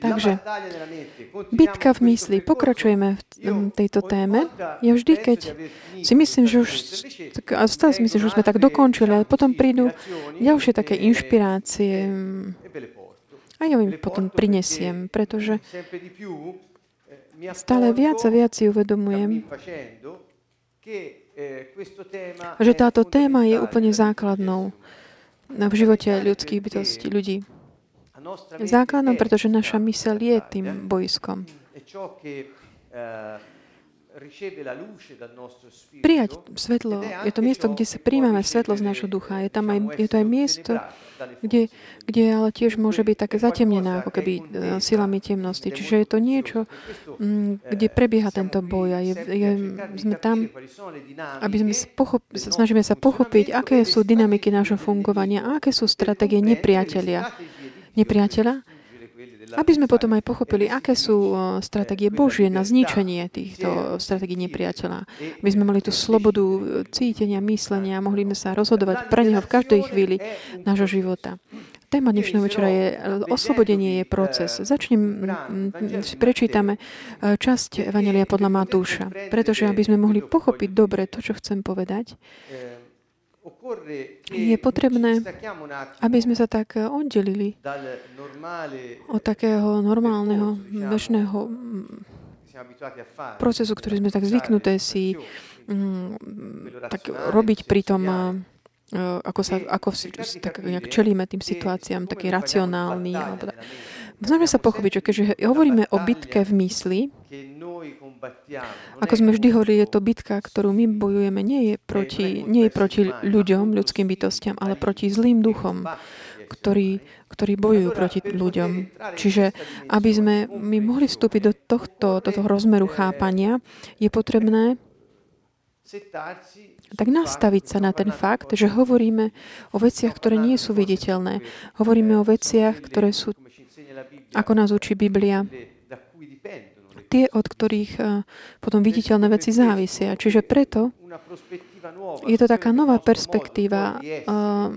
Takže bitka v mysli. Pokračujeme v tejto téme. Ja vždy, keď si myslím, že už, a stále si myslím, že už sme tak dokončili, ale potom prídu ďalšie také inšpirácie a ja im potom prinesiem, pretože stále viac a viac si uvedomujem, že táto téma je úplne základnou v živote ľudských bytostí, ľudí. Základom, pretože naša mysel je tým bojskom. Prijať svetlo, je to miesto, kde sa príjmame svetlo z nášho ducha. Je, tam aj, je to aj miesto, kde, kde ale tiež môže byť také zatemnené, ako keby e, silami temnosti. Čiže je to niečo, kde prebieha tento boj a je, je, sme tam, aby sme pochop, snažíme sa pochopiť, aké sú dynamiky nášho fungovania aké sú stratégie nepriatelia. Nepriateľa, aby sme potom aj pochopili, aké sú stratégie Božie na zničenie týchto stratégií nepriateľa. Aby sme mali tú slobodu cítenia, myslenia a mohli sme sa rozhodovať pre Neho v každej chvíli nášho života. Téma dnešného večera je e, oslobodenie je proces. Začnem, prečítame e, časť Evangelia podľa Matúša, pretože aby sme mohli pochopiť dobre to, čo chcem povedať, je potrebné, aby sme sa tak eh, oddelili od takého normálneho, bežného mm, procesu, ktorý sme tak zvyknuté si mm, tak robiť pri tom, eh, eh, ako, sa, ako si, tak nejak čelíme tým situáciám, taký racionálny. Alebo tak. Snažíme sa pochopiť, že keďže hovoríme o bitke v mysli, ako sme vždy hovorili, je to bitka, ktorú my bojujeme, nie je proti, nie je proti ľuďom, ľudským bytostiam, ale proti zlým duchom, ktorí, ktorí bojujú proti ľuďom. Čiže aby sme my mohli vstúpiť do tohto, do toho rozmeru chápania, je potrebné tak nastaviť sa na ten fakt, že hovoríme o veciach, ktoré nie sú viditeľné. Hovoríme o veciach, ktoré sú, ako nás učí Biblia, tie, od ktorých eh, potom viditeľné veci závisia. Čiže preto je to taká nová perspektíva uh,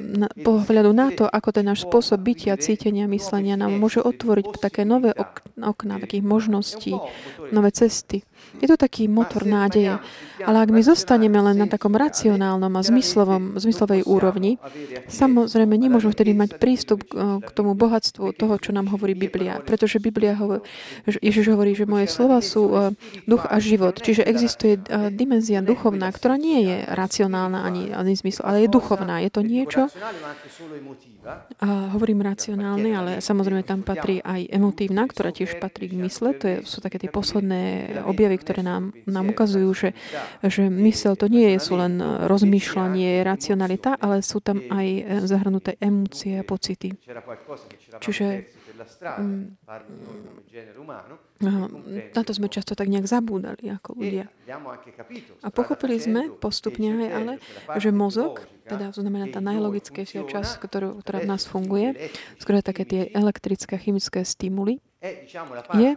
na, pohľadu na to, ako ten náš spôsob bytia, cítenia, myslenia nám môže otvoriť také nové ok- okná, takých možností, nové cesty. Je to taký motor nádeje. Ale ak my zostaneme len na takom racionálnom a zmyslovom, zmyslovej úrovni, samozrejme nemôžeme vtedy mať prístup k tomu bohatstvu toho, čo nám hovorí Biblia. Pretože Biblia hovorí, Ježiš hovorí, že moje slova sú duch a život. Čiže existuje dimenzia duchovná, ktorá nie je racionálna ani, ani zmysl, ale je duchovná. Je to niečo, a hovorím racionálne, ale samozrejme tam patrí aj emotívna, ktorá tiež patrí k mysle. To je, sú také tie posledné objavy, ktoré nám, nám ukazujú, že, že mysel to nie je sú len rozmýšľanie, racionalita, ale sú tam aj zahrnuté emócie a pocity. Čiže na to sme často tak nejak zabúdali ako ľudia. A pochopili sme postupne aj ale, že mozog, teda znamená tá najlogickejšia časť, ktorú, ktorá v nás funguje, skôr také tie elektrické, chemické stimuly, je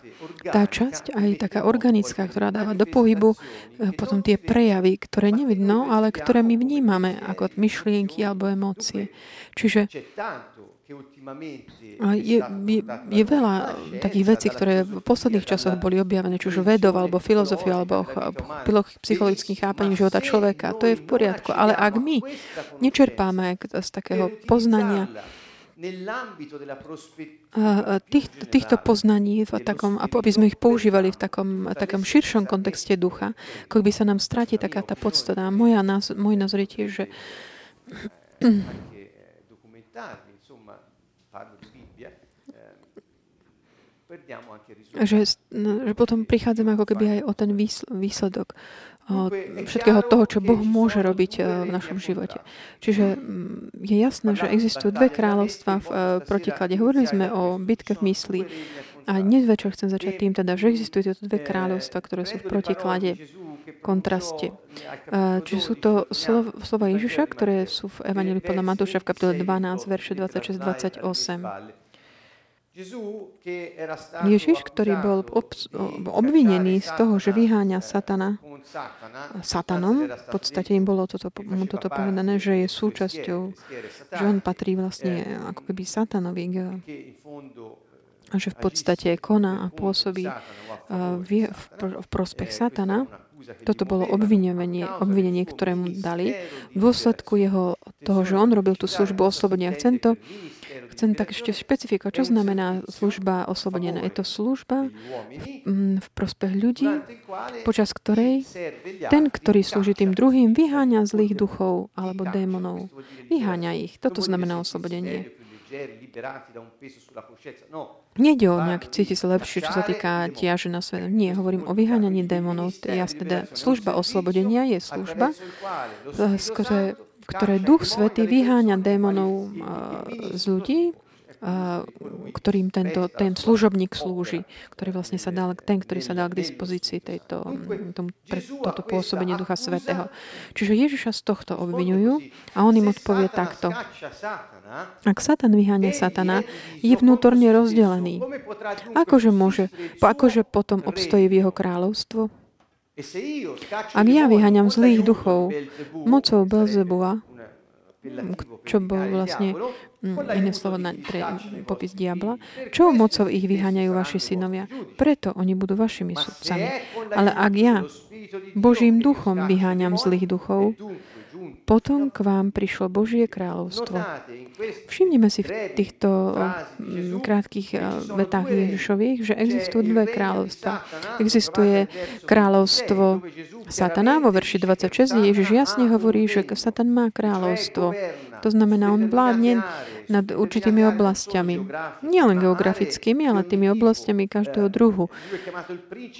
tá časť aj taká organická, ktorá dáva do pohybu eh, potom tie prejavy, ktoré nevidno, ale ktoré my vnímame ako myšlienky alebo emócie. Čiže je, je, je veľa takých vecí, ktoré v posledných časoch boli objavené, či už vedov, alebo filozofiu, alebo psychologickým chápaním života človeka. To je v poriadku. Ale ak my nečerpáme z takého poznania, tých, týchto poznaní v takom, aby sme ich používali v takom, takom širšom kontexte ducha, ako by sa nám stratí taká tá podstata. Moja, môj názor je tiež, že že, no, že potom prichádzame ako keby aj o ten výsledok všetkého toho, čo Boh môže robiť e, v našom živote. Čiže mm, je jasné, že existujú dve kráľovstva v e, protiklade. Hovorili sme o bitke v mysli a dnes večer chcem začať tým teda, že existujú tieto dve kráľovstva, ktoré sú v protiklade kontraste. E, čiže sú to slova Ježiša, ktoré sú v Evangeliu podľa Matúša v kapitole 12, verše 26-28. Ježiš, ktorý bol obvinený z toho, že vyháňa Satana Satanom, v podstate im bolo toto, mu toto povedané, že je súčasťou, že on patrí vlastne ako keby Satanovi, a že v podstate koná a pôsobí v, v prospech Satana. Toto bolo obvinenie, obvinenie, ktoré mu dali. V dôsledku jeho, toho, že on robil tú službu oslobodenia. Chcem to Chcem tak ešte špecifikovať, čo znamená služba oslobodená. Je to služba v, v prospech ľudí, počas ktorej ten, ktorý slúži tým druhým, vyháňa zlých duchov alebo démonov. Vyháňa ich. Toto znamená oslobodenie. Nejde o nejak cítiť sa lepšie, čo sa týka tiaže na svet. Nie, hovorím o vyháňaní démonov. Ja, teda služba oslobodenia je služba, ktoré ktoré Duch Svetý vyháňa démonov z ľudí, ktorým tento, ten služobník slúži, ktorý vlastne sa dal, ten, ktorý sa dal k dispozícii tejto, tom, pre toto pôsobenie Ducha Svetého. Čiže Ježiša z tohto obvinujú a on im odpovie takto. Ak Satan vyháňa Satana, je vnútorne rozdelený. Akože môže, akože potom obstojí v jeho kráľovstvo? Ak ja vyháňam zlých duchov mocou Belzebua, čo bol vlastne iné slovo na, pre popis diabla, čo mocou ich vyháňajú vaši synovia? Preto oni budú vašimi sudcami. Ale ak ja Božím duchom vyháňam zlých duchov, potom k vám prišlo Božie kráľovstvo. Všimnime si v týchto mm, krátkých eh, vetách Ježišových, že existujú dve kráľovstva. Existuje kráľovstvo Satana vo verši 26, Ježiš jasne hovorí, že Satan má kráľovstvo. To znamená, on vládne nad určitými oblastiami. Nielen geografickými, ale tými oblastiami každého druhu.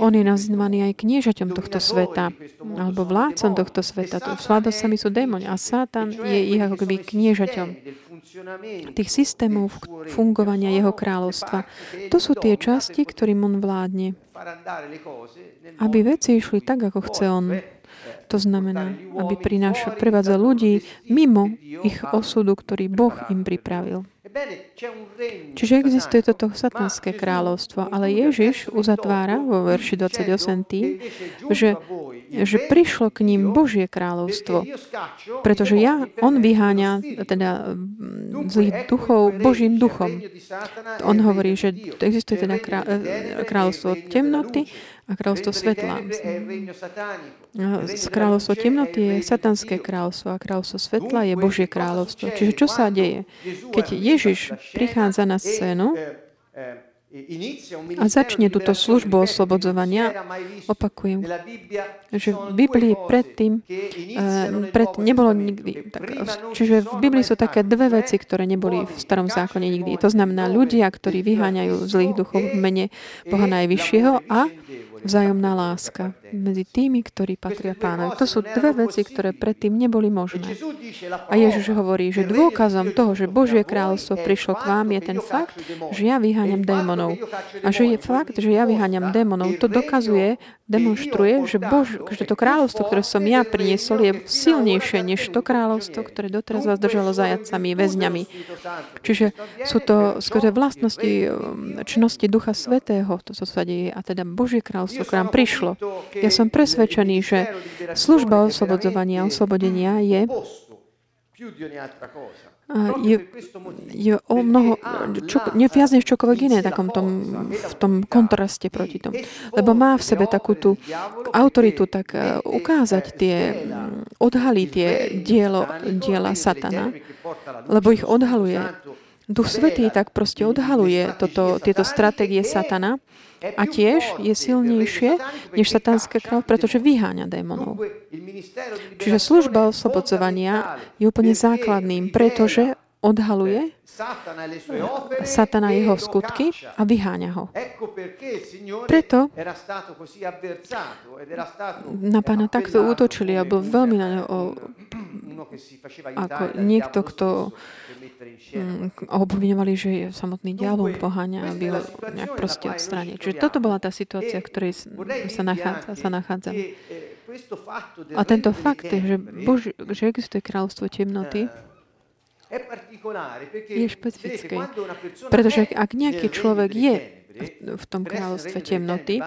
On je nazvaný aj kniežaťom tohto sveta, alebo vládcom tohto sveta. Vládcami sú démoni a Satan je ich ako keby kniežaťom tých systémov fungovania jeho kráľovstva. To sú tie časti, ktorým on vládne. Aby veci išli tak, ako chce on. To znamená, aby prinášal, prevádzal ľudí mimo ich osudu, ktorý Boh im pripravil. Čiže existuje toto satanské kráľovstvo, ale Ježiš uzatvára vo verši 28 tým, že, že prišlo k ním Božie kráľovstvo. Pretože ja, on vyháňa teda zlých duchov Božím duchom. On hovorí, že existuje teda kráľovstvo temnoty a kráľovstvo svetla. Kráľovstvo temnoty je satanské kráľovstvo a kráľovstvo svetla je Božie kráľovstvo. Čiže čo sa deje? Keď Ježiš prichádza na scénu, a začne túto službu oslobodzovania, opakujem, že v Biblii predtým pred, nebolo nikdy. Tak, čiže v Biblii sú také dve veci, ktoré neboli v starom zákone nikdy. To znamená ľudia, ktorí vyháňajú zlých duchov v mene Boha Najvyššieho a vzájomná láska medzi tými, ktorí patria pánovi. To sú dve veci, ktoré predtým neboli možné. A Ježiš hovorí, že dôkazom toho, že Božie kráľovstvo prišlo k vám, je ten fakt, že ja vyháňam démonov. A že je fakt, že ja vyháňam démonov, to dokazuje, demonstruje, že, Bož, že to kráľovstvo, ktoré som ja priniesol, je silnejšie než to kráľovstvo, ktoré doteraz vás držalo zajacami, väzňami. Čiže sú to skôr vlastnosti um, činnosti Ducha Svetého, to, čo sa deje, a teda Božie kráľovstvo, ktoré nám prišlo. Ja som presvedčený, že služba oslobodzovania a oslobodenia je je, je o mnoho, čo, ne viac než čokoľvek iné takom tom, v tom kontraste proti tomu. Lebo má v sebe takú tú autoritu tak e, ukázať tie, odhaliť tie dielo, diela satana, lebo ich odhaluje. Duch Svetý tak proste odhaluje toto, tieto stratégie satana a tiež je silnejšie než satanské kráľ, pretože vyháňa démonov. Čiže služba oslobodzovania je úplne základným, pretože odhaluje Satana jeho skutky a vyháňa ho. Preto na pána takto útočili a bol veľmi na neho ako niekto, kto mm, obvinovali, že je samotný diabol poháňa, aby ho nejak proste odstránil. Čiže toto bola tá situácia, v ktorej sa nachádza. Sa nachádza. A tento fakt, že, Bož, že existuje kráľovstvo temnoty, je špecifické. Pretože ak nejaký človek je v tom kráľovstve temnoty.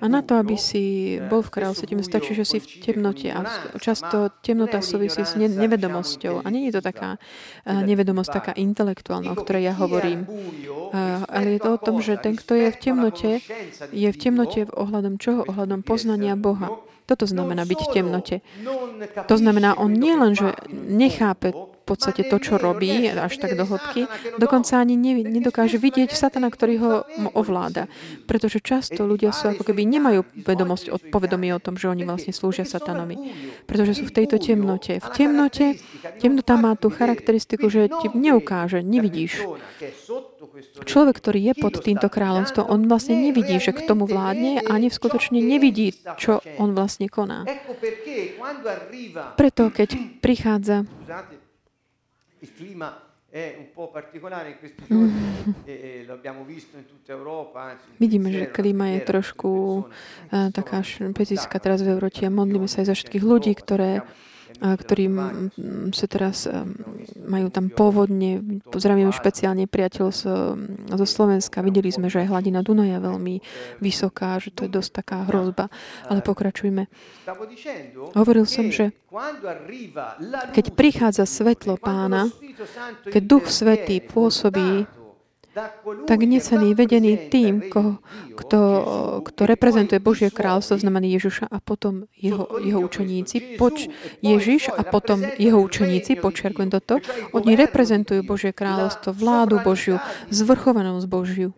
A na to, aby si bol v kráľovstve temnoty, stačí, že si v temnote. A často temnota súvisí s nevedomosťou. A je to taká nevedomosť, taká intelektuálna, o ktorej ja hovorím. Ale je to o tom, že ten, kto je v temnote, je v temnote v ohľadom čoho? Ohľadom poznania Boha. Toto znamená byť v temnote. To znamená, on nie len, že nechápe podstate to, čo robí, až tak do hĺbky, dokonca ani nedokáže vidieť satana, ktorý ho ovláda. Pretože často ľudia sú ako keby nemajú vedomosť od povedomie o tom, že oni vlastne slúžia satanovi. Pretože sú v tejto temnote. V temnote, temnota má tú charakteristiku, že ti neukáže, nevidíš. Človek, ktorý je pod týmto kráľovstvom, on vlastne nevidí, že k tomu vládne, ani skutočne nevidí, čo on vlastne koná. Preto, keď prichádza il clima è un po' particolare in questi giorni e, e lo abbiamo visto in tutta Europa. Vidíme, že klíma je trošku uh, taká špecifická teraz v Európe a modlíme sa aj za všetkých ľudí, ktoré ktorí sa teraz majú tam pôvodne, pozdravím špeciálne priateľ zo Slovenska, videli sme, že aj hladina Dunaja veľmi vysoká, že to je dosť taká hrozba, ale pokračujme. Hovoril som, že keď prichádza svetlo pána, keď Duch Svetý pôsobí tak necený, vedený tým, ko, kto, kto reprezentuje Božie kráľstvo, znamená Ježiša a potom jeho, jeho učeníci. Poč, Ježiš a potom jeho učeníci, počiarkujem toto, oni reprezentujú Božie kráľovstvo, vládu Božiu, zvrchovanosť Božiu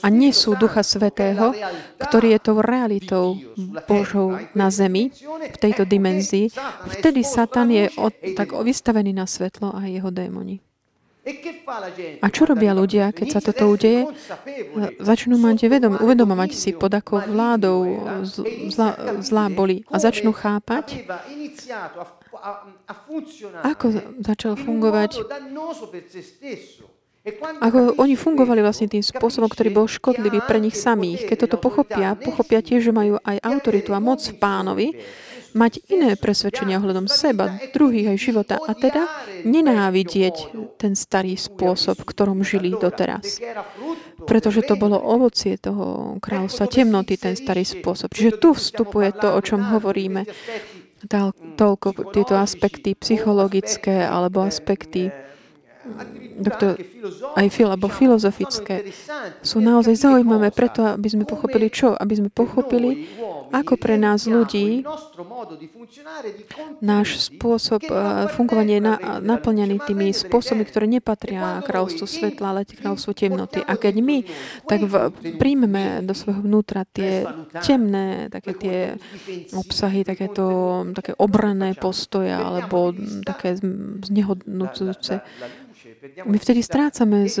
a nesú Ducha Svetého, ktorý je tou realitou Božou na zemi, v tejto dimenzii. Vtedy Satan je od, tak vystavený na svetlo a jeho démoni. A čo robia ľudia, keď sa toto udeje? Začnú mať vedom, uvedomovať si, pod akou vládou zla, zlá boli a začnú chápať, ako začal fungovať ako oni fungovali vlastne tým spôsobom, ktorý bol škodlivý pre nich samých. Keď toto pochopia, pochopia tiež, že majú aj autoritu a moc v pánovi, mať iné presvedčenia ohľadom seba, druhých aj života a teda nenávidieť ten starý spôsob, ktorom žili doteraz. Pretože to bolo ovocie toho kráľovstva temnoty, ten starý spôsob. Čiže tu vstupuje to, o čom hovoríme. Toľko tieto aspekty psychologické alebo aspekty doktor, aj fil, alebo filozofické, sú naozaj zaujímavé preto, aby sme pochopili čo? Aby sme pochopili, ako pre nás ľudí náš spôsob uh, fungovania je na, naplňaný tými spôsobmi, ktoré nepatria kráľovstvu svetla, ale kráľovstvu temnoty. A keď my tak v, príjmeme do svojho vnútra tie temné, také tie obsahy, takéto, také obrané postoje alebo také znehodnúcujúce my vtedy strácame z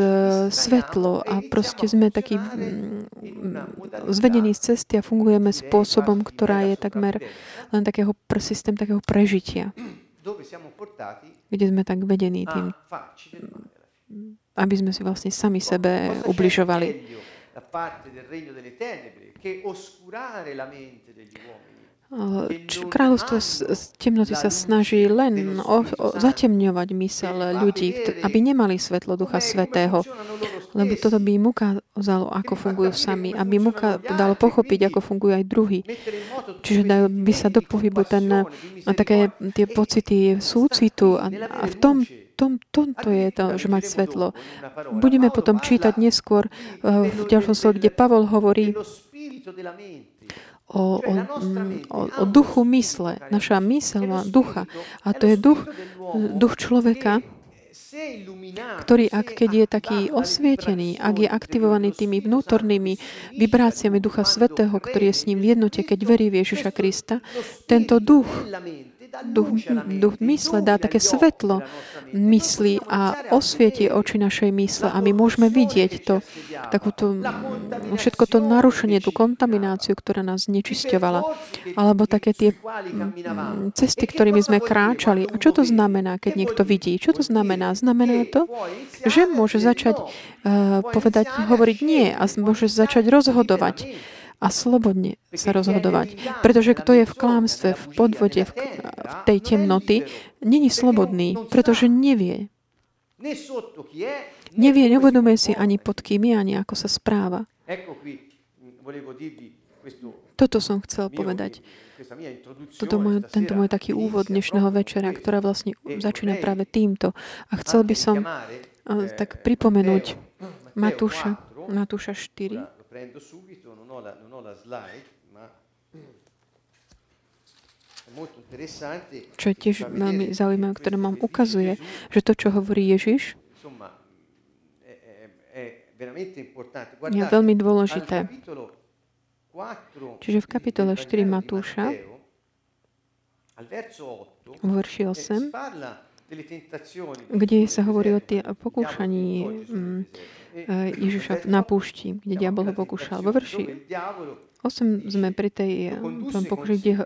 svetlo a proste sme takí zvedení z cesty a fungujeme spôsobom, ktorá je takmer len takého systém takého prežitia. Kde sme tak vedení tým, aby sme si vlastne sami sebe ubližovali. Kráľovstvo z temnoty sa snaží len o, o zatemňovať mysel ľudí, aby nemali svetlo Ducha Svetého. Lebo toto by im ukázalo, ako fungujú sami. Aby im dalo pochopiť, ako fungujú aj druhí. Čiže dajú by sa do pohybu ten, také tie pocity súcitu a, a v tom tom, tomto je to, že mať svetlo. Budeme potom čítať neskôr v ďalšom slove, kde Pavol hovorí o, o, o, o duchu mysle. Naša mysel má ducha. A to je duch, duch človeka, ktorý, ak keď je taký osvietený, ak je aktivovaný tými vnútornými vibráciami Ducha Svetého, ktorý je s ním v jednote, keď verí v Ježiša Krista, tento duch duch, duch mysle dá také svetlo mysli a osvieti oči našej mysle a my môžeme vidieť to, takúto, všetko to narušenie, tú kontamináciu, ktorá nás znečisťovala. Alebo také tie cesty, ktorými sme kráčali. A čo to znamená, keď niekto vidí? Čo to znamená? Znamená to, že môže začať uh, povedať, hovoriť nie a môže začať rozhodovať a slobodne sa rozhodovať. Pretože kto je v klámstve, v podvode, v, v tej temnoty, není slobodný, pretože nevie. Nevie, neuvedomuje si ani pod kým je, ani ako sa správa. Toto som chcel povedať. Toto môj, tento môj taký úvod dnešného večera, ktorá vlastne začína práve týmto. A chcel by som eh, tak pripomenúť Matúša, 4, Matúša 4, Ora lo prendo subito, non ho la, non ho la slide, ma è molto interessante. čo je tiež veľmi zaujímavé, ktoré nám ukazuje, že to, čo hovorí Ježiš, je veľmi dôležité. capitolo 4 Čiže v kapitole del 4 Vangelo di Matúša, Matteo, al verso 8, v verši eh, si 8, parla delle tentazioni che kde sa hovorí o tie pokúšaní E Ježiša na 8 púšti, kde diabol ho pokúšal. Vo verši dove il diavolo 8 sme pri tej condusse pokuši, kde ho,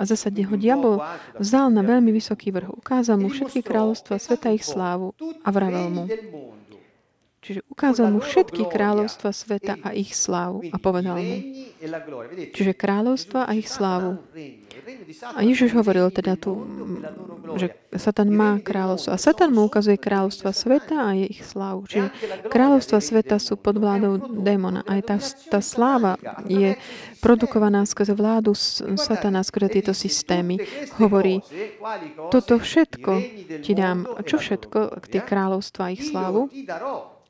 a zase kde ho diabol vzal na veľmi vysoký vrch, ukázal mu všetky kráľovstva sveta ich slávu a vravel mu. Čiže ukázal mu všetky kráľovstva sveta a ich slávu a povedal mu. Čiže kráľovstva a ich slávu. A Ježiš hovoril teda tu, že Satan má kráľovstvo. A Satan mu ukazuje kráľovstva sveta a je ich slávu. Čiže kráľovstva sveta sú pod vládou démona. Aj tá, tá sláva je produkovaná skrze vládu Satana, skrze tieto systémy. Hovorí, toto všetko ti dám. A čo všetko? Tie kráľovstva a ich slávu?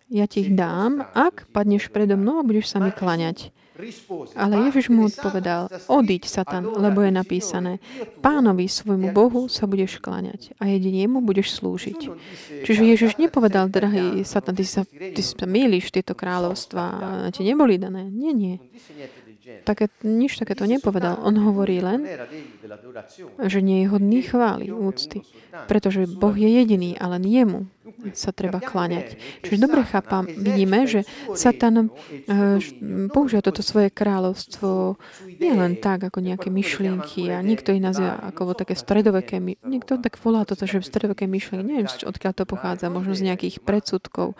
Ja ti ich dám, ak padneš predo mnou a budeš sa mi klaňať. Ale Ježiš mu odpovedal, odiď, Satan, lebo je napísané, pánovi svojmu Bohu sa budeš kláňať a jediniemu budeš slúžiť. Čiže Ježiš nepovedal, drahý Satan, ty sa, ty sa mýliš, tieto kráľovstvá ti neboli dané. Nie, nie. Také, nič takéto nepovedal. On hovorí len, že nie je hodný chvály, úcty. Pretože Boh je jediný, a len jemu sa treba kláňať. Čiže dobre chápam, vidíme, že Satan eh, používa toto svoje kráľovstvo nie len tak, ako nejaké myšlienky a niekto ich nazýva ako také stredoveké Niekto tak volá toto, že stredoveké myšlienky. Neviem, odkiaľ to pochádza, možno z nejakých predsudkov.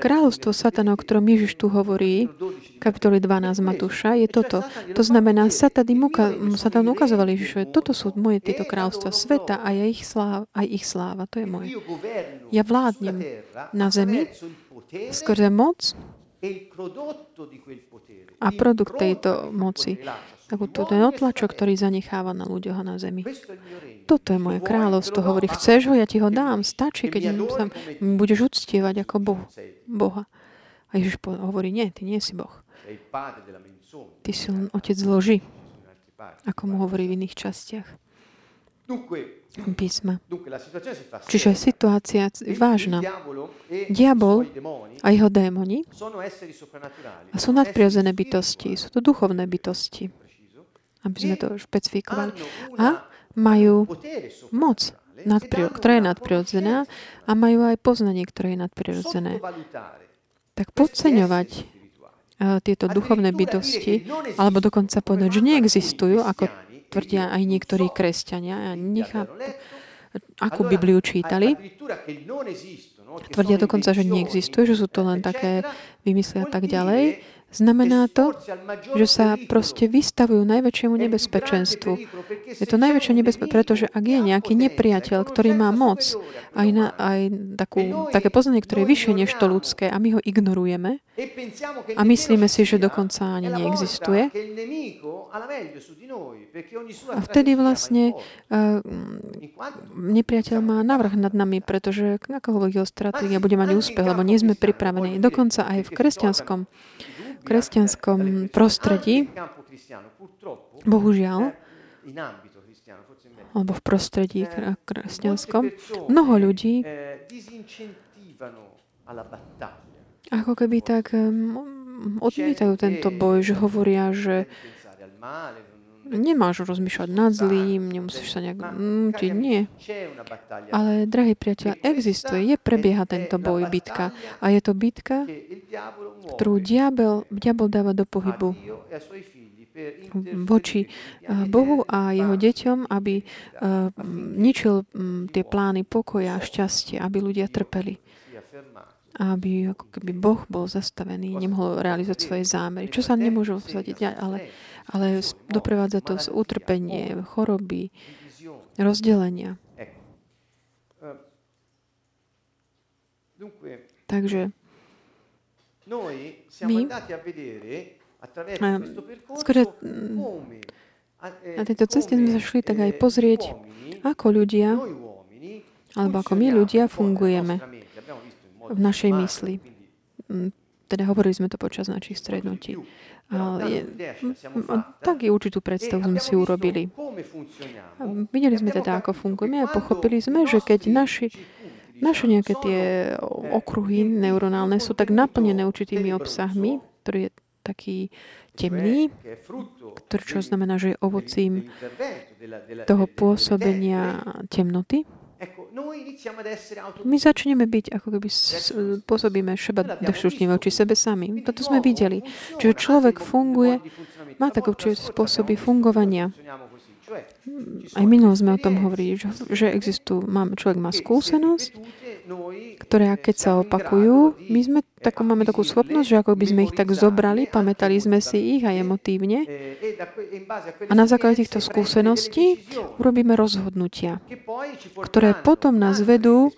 Kráľovstvo Satana, o ktorom Ježiš tu hovorí, kapitoly 12 Matúša, je toto. To znamená, Satan, uka- Satan ukazoval Ježišovi, toto sú moje tieto kráľovstva sveta a ja ich sláva, aj ich sláva, to je moje. Ja vládnem na zemi skrze moc a produkt tejto moci. Takú to ten otlačok, ktorý zanecháva na ľuďoch a na zemi. Toto je moje kráľovstvo. Hovorí, chceš ho, ja ti ho dám. Stačí, keď sa budeš uctievať ako boh, Boha. A Ježiš hovorí, nie, ty nie si Boh. Ty si len otec zloží, ako mu hovorí v iných častiach písma. Čiže situácia je vážna. Diabol a jeho démoni a sú nadprirodzené bytosti, sú to duchovné bytosti, aby sme to špecifikovali. A majú moc, nadprio- ktorá je nadprirodzená a majú aj poznanie, ktoré je nadprirodzené. Tak podceňovať eh, tieto duchovné bytosti, alebo dokonca povedať, že neexistujú, ako tvrdia aj niektorí kresťania, ja nechápu, akú Bibliu čítali, tvrdia dokonca, že neexistuje, že sú to len také vymysly a tak ďalej, znamená to, že sa proste vystavujú najväčšiemu nebezpečenstvu. Je to najväčšie nebezpečenstvo, pretože ak je nejaký nepriateľ, ktorý má moc, aj, na, aj takú, také poznanie, ktoré je vyššie než to ľudské a my ho ignorujeme. A myslíme si, že dokonca ani neexistuje, a vtedy vlastne uh, nepriateľ má navrh nad nami, pretože akokoľvek jeho stratégia bude mať úspech, lebo nie sme pripravení. Dokonca aj v kresťanskom, kresťanskom prostredí, bohužiaľ, alebo v prostredí kresťanskom, mnoho ľudí ako keby tak odmietajú tento boj, že hovoria, že nemáš rozmýšľať nad zlým, nemusíš sa nejak nútiť, nie. Ale, drahý priateľ, existuje, je prebieha tento boj, bitka. A je to bitka, ktorú diabel, diabel dáva do pohybu voči Bohu a jeho deťom, aby ničil tie plány pokoja a šťastia, aby ľudia trpeli. Aby ako keby Boh bol zastavený, nemohol realizovať svoje zámery. Čo sa nemôže vsadiť, ale, ale doprevádza to z utrpenie, choroby, rozdelenia. Takže my skôr na tejto ceste sme sa šli tak aj pozrieť, ako ľudia, alebo ako my ľudia fungujeme v našej mysli. Teda hovorili sme to počas našich strednutí. Tak je určitú predstavu sme si urobili. Videli sme teda, ako fungujeme a pochopili sme, že keď naši, naše nejaké tie okruhy neuronálne sú tak naplnené určitými obsahmi, ktorý je taký temný, ktorý čo znamená, že je ovocím toho pôsobenia temnoty. My začneme byť, ako keby pôsobíme šeba deštruktívne voči sebe sami. Toto sme videli. Čiže človek funguje, má tak určité spôsoby fungovania. Aj minulo sme o tom hovorili, že, že existujú, človek má skúsenosť, ktoré keď sa opakujú, my sme takú, máme takú schopnosť, že ako by sme ich tak zobrali, pamätali sme si ich aj emotívne a na základe týchto skúseností urobíme rozhodnutia, ktoré potom nás vedú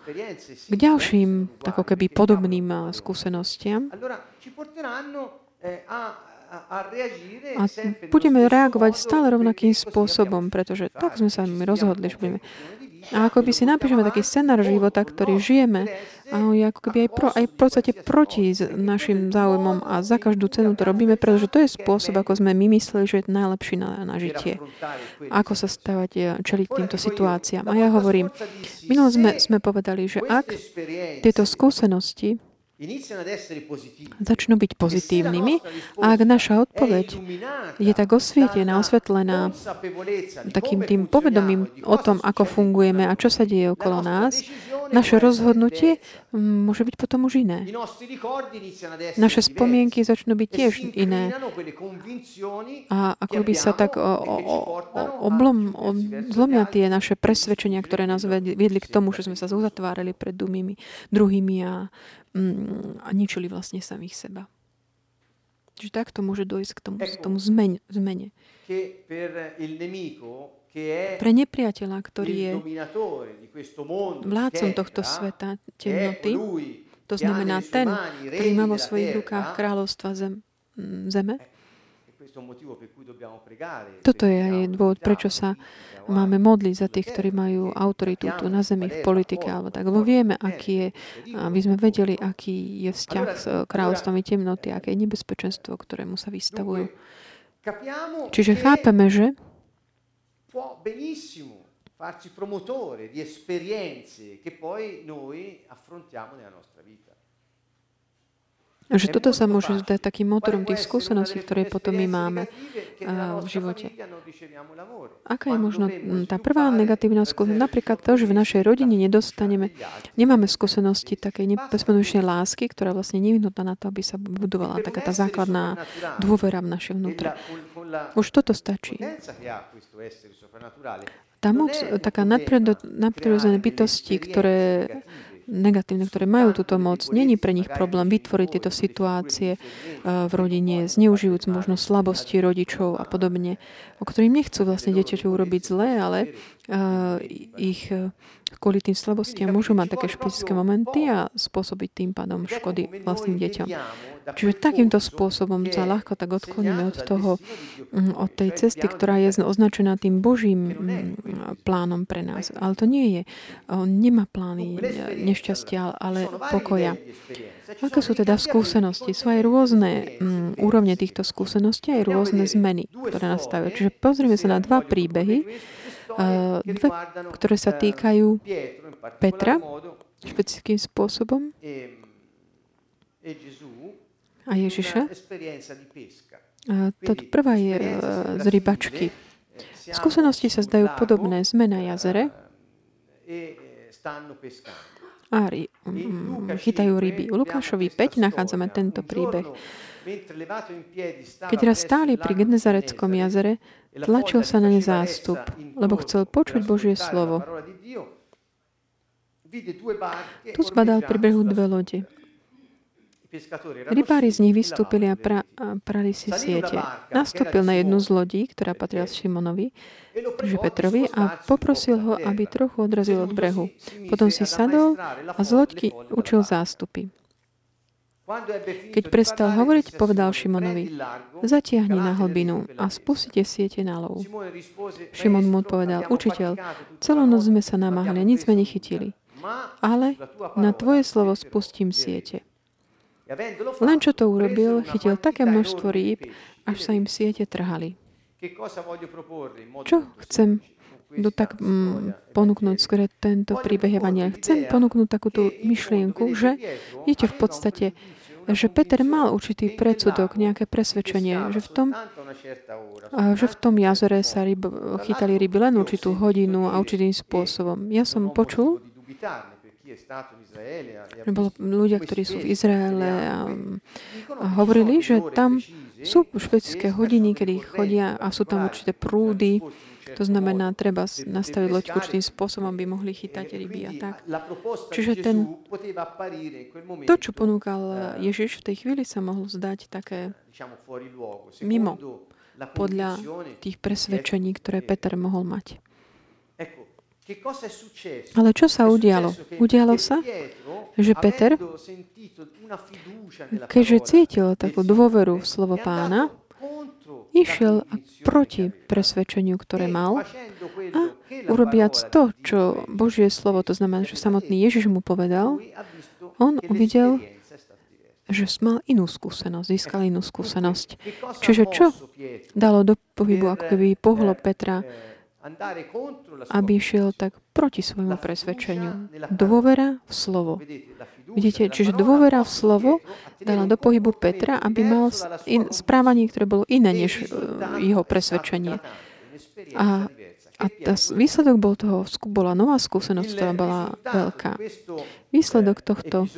k ďalším, tako keby podobným skúsenostiam a budeme reagovať stále rovnakým spôsobom, pretože tak sme sa rozhodli, že budeme. A ako by si napíšeme taký scenár života, ktorý žijeme, a ako keby aj, pro, aj v podstate proti našim záujmom a za každú cenu to robíme, pretože to je spôsob, ako sme my mysleli, že je najlepší na, na žitie. Ako sa stavať, eh, čeliť týmto situáciám. A ja hovorím, minulo sme, sme povedali, že ak tieto skúsenosti začnú byť pozitívnymi a ak naša odpoveď je tak osvietená, osvetlená takým tým povedomím o tom, ako fungujeme a čo sa deje okolo nás, naše rozhodnutie môže byť potom už iné. Naše spomienky začnú byť tiež iné. A ako by sa tak o, o, o, oblom, o, zlomia tie naše presvedčenia, ktoré nás viedli k tomu, že sme sa uzatvárali pred druhými, druhými a Mm, a ničili vlastne samých seba. Čiže takto môže dojsť k tomu, k tomu zmen, zmene. Pre nepriateľa, ktorý je vládcom tohto sveta temnoty, to znamená ten, ktorý má vo svojich rukách kráľovstva zem, mm, zeme, toto je aj dôvod, prečo sa máme modliť za tých, ktorí majú autoritu tu na zemi, v politike alebo tak. Lebo vieme, aký je, aby sme vedeli, aký je vzťah s kráľovstvami temnoty, aké je nebezpečenstvo, ktorému sa vystavujú. Čiže chápeme, že farci promotore di esperienze che poi noi affrontiamo nella nostra vita. Že toto sa môže zdať takým motorom tých skúseností, ktoré potom my máme v živote. Aká je možno tá prvá negatívna skúsenosť? Napríklad to, že v našej rodine nedostaneme, nemáme skúsenosti takej bezpodmienečnej lásky, ktorá vlastne nevyhnutná na to, aby sa budovala taká tá základná dôvera v naše vnútre. Už toto stačí. Tá moc, taká nadprirodzené bytosti, ktoré negatívne, ktoré majú túto moc, není pre nich problém vytvoriť tieto situácie eh, v rodine, zneužijúc možno slabosti rodičov a podobne, o ktorým nechcú vlastne dieťaťu urobiť zle, ale ich uh, kvôli tým slabostiam môžu mať také špecifické momenty a spôsobiť tým pádom škody vlastným deťom. Čiže takýmto spôsobom sa ľahko tak odkloníme od toho, mm, od tej cesty, ktorá je označená tým Božím mm, plánom pre nás. Ale to nie je. On nemá plány nešťastia, ale pokoja. Aké sú teda skúsenosti? Sú aj rôzne um, úrovne týchto skúseností, aj rôzne zmeny, ktoré nastavujú. Čiže pozrieme sa na dva príbehy, dve, ktoré sa týkajú Petra špecifickým spôsobom a Ježiša. A táto prvá je uh, z rybačky. Skúsenosti sa zdajú podobné. Sme na jazere a ry, um, chytajú ryby. U Lukášovi 5 nachádzame tento príbeh. Keď raz stáli pri Genezareckom jazere, tlačil sa na ne zástup, lebo chcel počuť Božie slovo. Tu zbadal pri brehu dve lode. Rybári z nich vystúpili a, pra, a prali si siete. Nastúpil na jednu z lodí, ktorá patrila Šimonovi, že Petrovi, a poprosil ho, aby trochu odrazil od brehu. Potom si sadol a z loďky učil zástupy. Keď prestal hovoriť, povedal Šimonovi, zatiahni na hlbinu a spustite siete na lov. Šimon mu odpovedal, učiteľ, celú noc sme sa namáhali nic sme nechytili. Ale na tvoje slovo spustím siete. Len čo to urobil, chytil také množstvo rýb, až sa im siete trhali. Čo chcem do tak mm, ponúknuť skôr tento príbeh Evania. Chcem ponúknuť takúto myšlienku, že idete v podstate že Peter mal určitý predsudok, nejaké presvedčenie, že v tom, že v tom jazere sa ryb, chytali ryby len určitú hodinu a určitým spôsobom. Ja som počul, že bolo ľudia, ktorí sú v Izraele a, a hovorili, že tam sú špecifické hodiny, kedy chodia a sú tam určité prúdy, to znamená, treba nastaviť loďku určitým spôsobom, aby mohli chytať ryby a tak. Čiže ten, to, čo ponúkal Ježiš v tej chvíli, sa mohlo zdať také mimo podľa tých presvedčení, ktoré Peter mohol mať. Ale čo sa udialo? Udialo sa, že Peter, keďže cítil takú dôveru v slovo pána, išiel proti presvedčeniu, ktoré mal a urobiac to, čo Božie slovo, to znamená, že samotný Ježiš mu povedal, on uvidel, že mal inú skúsenosť, získal inú skúsenosť. Čiže čo dalo do pohybu, ako keby pohlo Petra, aby išiel tak proti svojmu presvedčeniu. Dôvera v slovo. Vidíte, čiže dôvera v slovo dala do pohybu Petra, aby mal in, správanie, ktoré bolo iné než uh, jeho presvedčenie. A, a tá výsledok bol toho, bola nová skúsenosť, ktorá bola veľká. Výsledok tohto,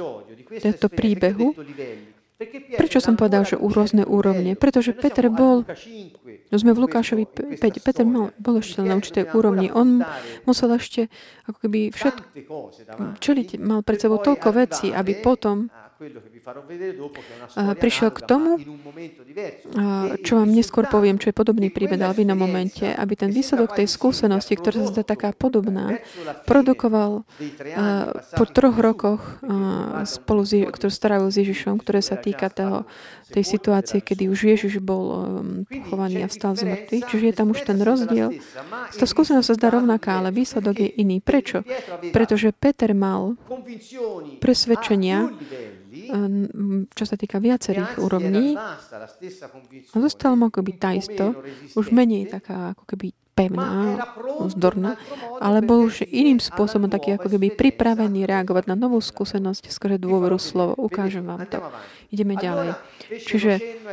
tohto príbehu Prečo som povedal, že u úrovne? Pretože Peter bol, no sme v Lukášovi 5, Peter mal, bol ešte na určitej úrovni. On musel ešte ako keby všetko čeliť, mal pred sebou toľko vecí, aby potom prišiel k tomu, čo vám neskôr poviem, čo je podobný príbeh, ale v inom momente, aby ten výsledok tej skúsenosti, ktorá sa zdá taká podobná, produkoval po troch rokoch spolu, ktorú strávil s Ježišom, ktoré sa týka toho, tej situácie, kedy už Ježiš bol pochovaný a vstal z mŕtvych. Čiže je tam už ten rozdiel. Tá skúsenosť sa zdá rovnaká, ale výsledok je iný. Prečo? Pretože Peter mal presvedčenia, čo sa týka viacerých úrovní. A zostala mu akoby tá isto, už menej taká ako keby pevná, vzdorná, ale už iným spôsobom taký ako keby pripravený reagovať na novú skúsenosť skrze dôveru slovo. Ukážem vám to. Ideme ďalej. Čiže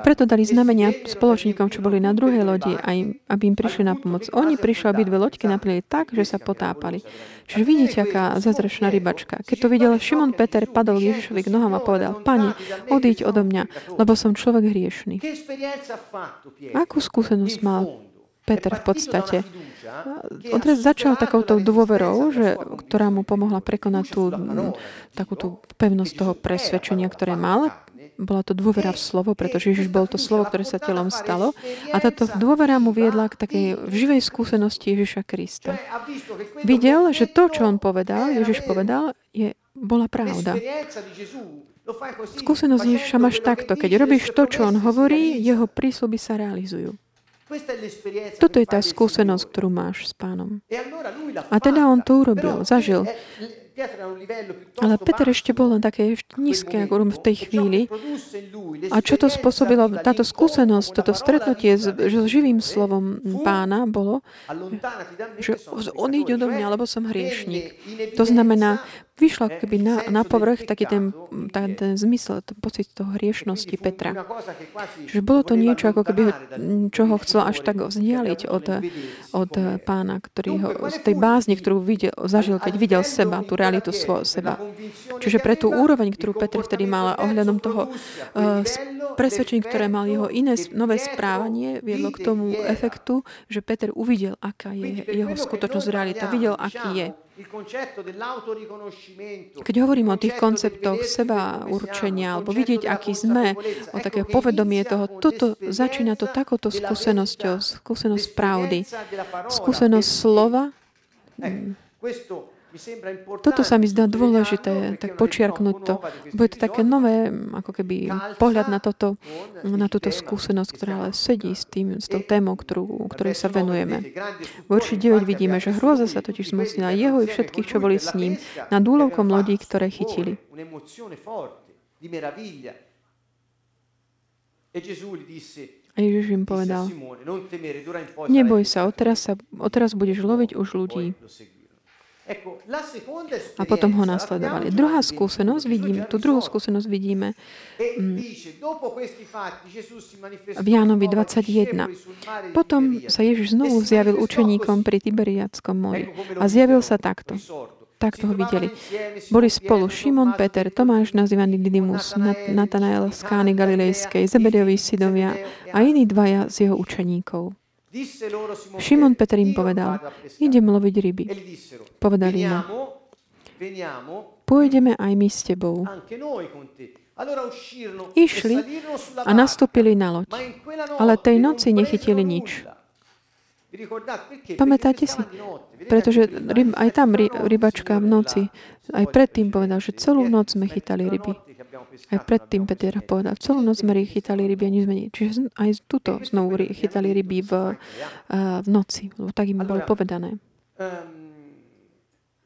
preto dali znamenia spoločníkom, čo boli na druhej lodi, aby im prišli na pomoc. Oni prišli, aby dve loďky naplnili tak, že sa potápali. Čiže vidíte, aká zazračná rybačka. Keď to videl Šimon Peter, padol Ježišovi k nohám a povedal, Pane, odíď odo mňa, lebo som človek hriešný. Akú skúsenosť mal Peter v podstate? Odraz začal takouto dôverou, že, ktorá mu pomohla prekonať tú, takú tú pevnosť toho presvedčenia, ktoré mal. Bola to dôvera v slovo, pretože Ježiš bol to slovo, ktoré sa telom stalo. A táto dôvera mu viedla k takej živej skúsenosti Ježiša Krista. Videl, že to, čo on povedal, Ježiš povedal, je, bola pravda. Skúsenosť Ježiša máš takto. Keď robíš to, čo on hovorí, jeho prísľuby sa realizujú. Toto je tá skúsenosť, ktorú máš s pánom. A teda on to urobil, zažil. Ale Peter ešte bol na také nízke, ako v tej chvíli. A čo to spôsobilo, táto skúsenosť, toto stretnutie s, živým slovom pána bolo, že on ide do mňa, lebo som hriešnik. To znamená, vyšla keby na, na povrch taký ten, ten, ten zmysel, ten pocit toho hriešnosti Petra. Že bolo to niečo, ako keby čo ho chcel až tak vzdialiť od, od pána, ktorý ho, z tej bázne, ktorú videl, zažil, keď videl seba, tú realitu svojho seba. Čiže pre tú úroveň, ktorú Petr vtedy mal ohľadom toho uh, presvedčenie, ktoré mal jeho iné nové správanie, viedlo k tomu efektu, že Peter uvidel, aká je jeho skutočnosť, realita. Videl, aký je. Keď hovorím o tých konceptoch seba určenia, alebo vidieť, aký sme, o také povedomie toho, toto začína to takouto skúsenosťou, skúsenosť pravdy, skúsenosť slova, toto sa mi zdá dôležité, tak počiarknúť to. Bude to také nové, ako keby pohľad na, toto, na túto skúsenosť, ktorá ale sedí s, tým, s tou témou, ktorú, ktorej sa venujeme. V verši 9 vidíme, že hrôza sa totiž zmocnila jeho i všetkých, čo boli s ním, nad úlovkom lodí, ktoré chytili. A Ježiš im povedal, neboj sa, odteraz, sa, odteraz budeš loviť už ľudí. A potom ho nasledovali. Druhá skúsenosť vidíme, tú druhú skúsenosť vidíme e v Jánovi 21. Potom sa Ježiš znovu zjavil učeníkom pri Tiberiackom mori a zjavil sa takto. Takto ho videli. Boli spolu Šimon, Peter, Tomáš, nazývaný Didymus, Natanael z Kány Galilejskej, Zebedeovi synovia a iní dvaja z jeho učeníkov. Šimon Peter im povedal, idem loviť ryby. Povedali mu, pôjdeme aj my s tebou. Išli a nastúpili na loď, ale tej noci nechytili nič. Pamätáte si? Pretože ryb, aj tam rybačka v noci, aj predtým povedal, že celú noc sme chytali ryby. Aj predtým Peter povedal, celú noc sme chytali ryby a sme Čiže aj tuto znovu chytali ryby v, v noci, lebo tak im bolo povedané.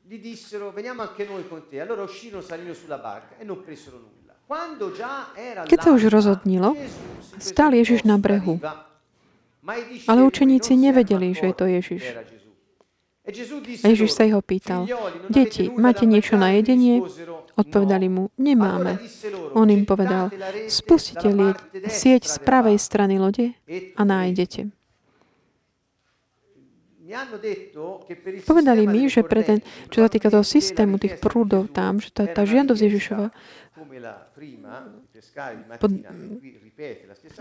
Gli dissero, veniamo anche noi con te. Allora uscirono, salirono sulla barca e non presero nulla. Keď sa už rozhodnilo, stál Ježiš na brehu. Ale učeníci nevedeli, že je to Ježiš. A Ježiš sa ich pýtal, deti, máte niečo na jedenie? Odpovedali mu, nemáme. On im povedal, spustite lieť, sieť z pravej strany lode a nájdete. Povedali mi, že pre ten, čo sa týka toho systému, tých prúdov tam, že tá, tá žiadosť Ježišova pod,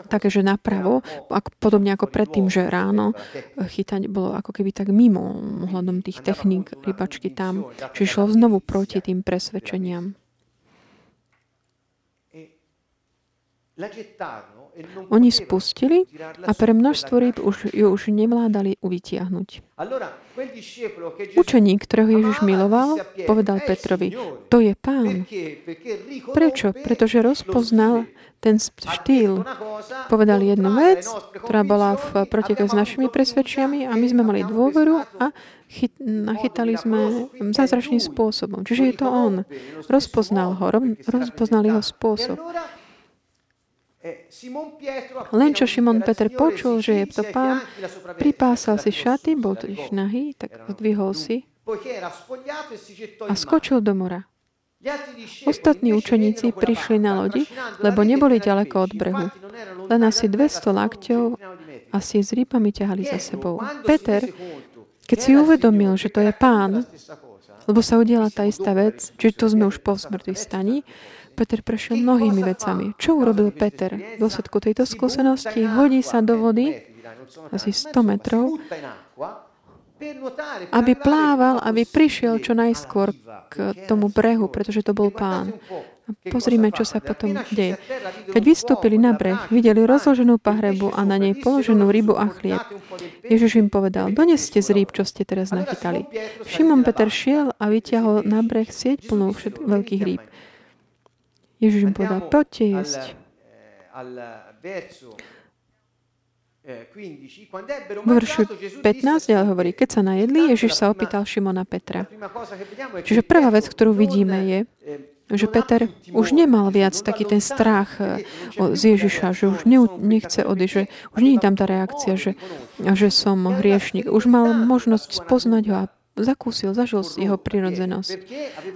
také, že napravo, ako, podobne ako predtým, že ráno chytať bolo ako keby tak mimo ohľadom tých techník rybačky tam, že šlo znovu proti tým presvedčeniam. Oni spustili a pre množstvo rýb už, ju už nevládali uvytiahnuť. Učeník, ktorého Ježiš miloval, povedal Petrovi, to je pán. Prečo? Pretože rozpoznal ten štýl. Povedal jednu vec, ktorá bola v protike s našimi presvedčiami a my sme mali dôveru a chyt, nachytali sme zázračným spôsobom. Čiže je to on. Rozpoznal ho, rozpoznal jeho spôsob. Len čo Šimon Peter počul, že je to pán, pripásal si šaty, bol totiž nahý, tak zdvihol si. a skočil do mora. Ostatní učeníci prišli na lodi, lebo neboli ďaleko od brehu. Len asi 200 lakťov a si s rýpami ťahali za sebou. Peter, keď si uvedomil, že to je pán, lebo sa udiala tá istá vec, čiže to sme už po smrti stani, Peter prešiel mnohými vecami. Čo urobil Peter? V dôsledku tejto skúsenosti hodí sa do vody asi 100 metrov, aby plával, aby prišiel čo najskôr k tomu brehu, pretože to bol pán. Pozrime, čo sa potom deje. Keď vystúpili na breh, videli rozloženú pahrebu a na nej položenú rybu a chlieb. Ježiš im povedal, doneste z rýb, čo ste teraz nachytali. Šimon Peter šiel a vyťahol na breh sieť plnú všet veľkých rýb. Ježiš im povedal, poďte jesť. V veršu 15 ale hovorí, keď sa najedli, Ježiš sa opýtal Šimona Petra. Čiže prvá vec, ktorú vidíme je, že Peter už nemal viac taký ten strach eh, z Ježiša, že už nechce odísť, že už nie je tam tá reakcia, že, že som hriešnik. Už mal možnosť spoznať ho a zakúsil, zažil jeho prirodzenosť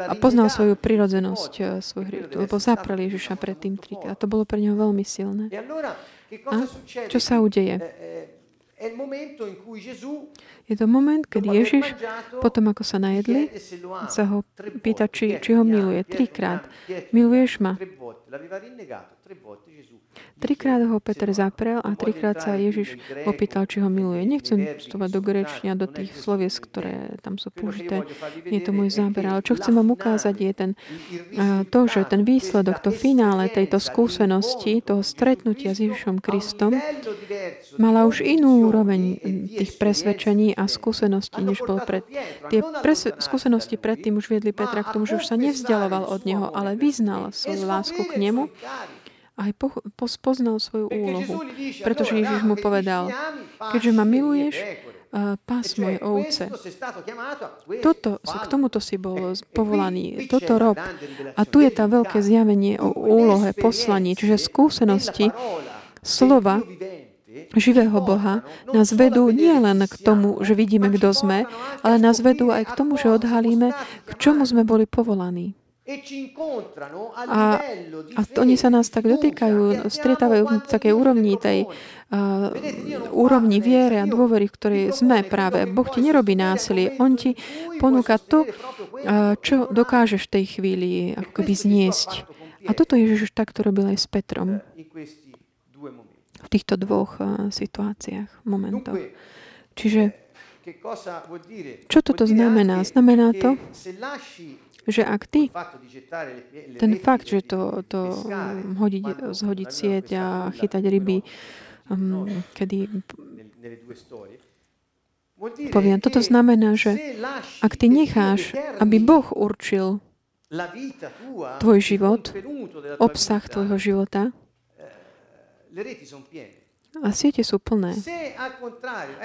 a poznal svoju prirodzenosť, eh, svoj hriech, lebo zaprel Ježiša predtým trikrát. A to bolo pre neho veľmi silné. A čo sa udeje? Je to moment, keď Ježiš, potom ako sa najedli, sa ho pýta, či, či ho miluje. Trikrát. Miluješ ma? Trikrát ho Peter zaprel a trikrát sa Ježiš opýtal, či ho miluje. Nechcem vstúpať do grečnia, do tých slovies, ktoré tam sú použité. Nie je to môj záber. Ale čo chcem vám ukázať je ten, to, že ten výsledok, to finále tejto skúsenosti, toho stretnutia s Ježišom Kristom, mala už inú úroveň tých presvedčení a skúseností, než bol pred. Tie pres- skúsenosti predtým už viedli Petra k tomu, že už sa nevzdialoval od neho, ale vyznal svoju lásku k nemu aj po, po, poznal svoju úlohu. Pretože Ježiš mu povedal, keďže ma miluješ, uh, pás moje ovce. Toto, k tomuto si bol povolaný, toto rob. A tu je tá veľké zjavenie o úlohe, poslaní, čiže skúsenosti slova živého Boha nás vedú nie len k tomu, že vidíme, kto sme, ale nás vedú aj k tomu, že odhalíme, k čomu sme boli povolaní. E a, a oni sa nás tak dotýkajú, stretávajú v takej úrovni tej uh, úrovni viery a dôvery, v ktorej sme práve. Boh ti nerobí násilie. On ti ponúka to, uh, čo dokážeš v tej chvíli ako keby zniesť. A toto Ježiš takto robil aj s Petrom eh, v týchto dvoch uh, situáciách, momentoch. Čiže čo toto znamená? Znamená to, že ak ty ten fakt, že to, to hodiť, zhodiť sieť a chytať ryby, um, kedy poviem, toto znamená, že ak ty necháš, aby Boh určil tvoj život, obsah tvojho života, a siete sú plné.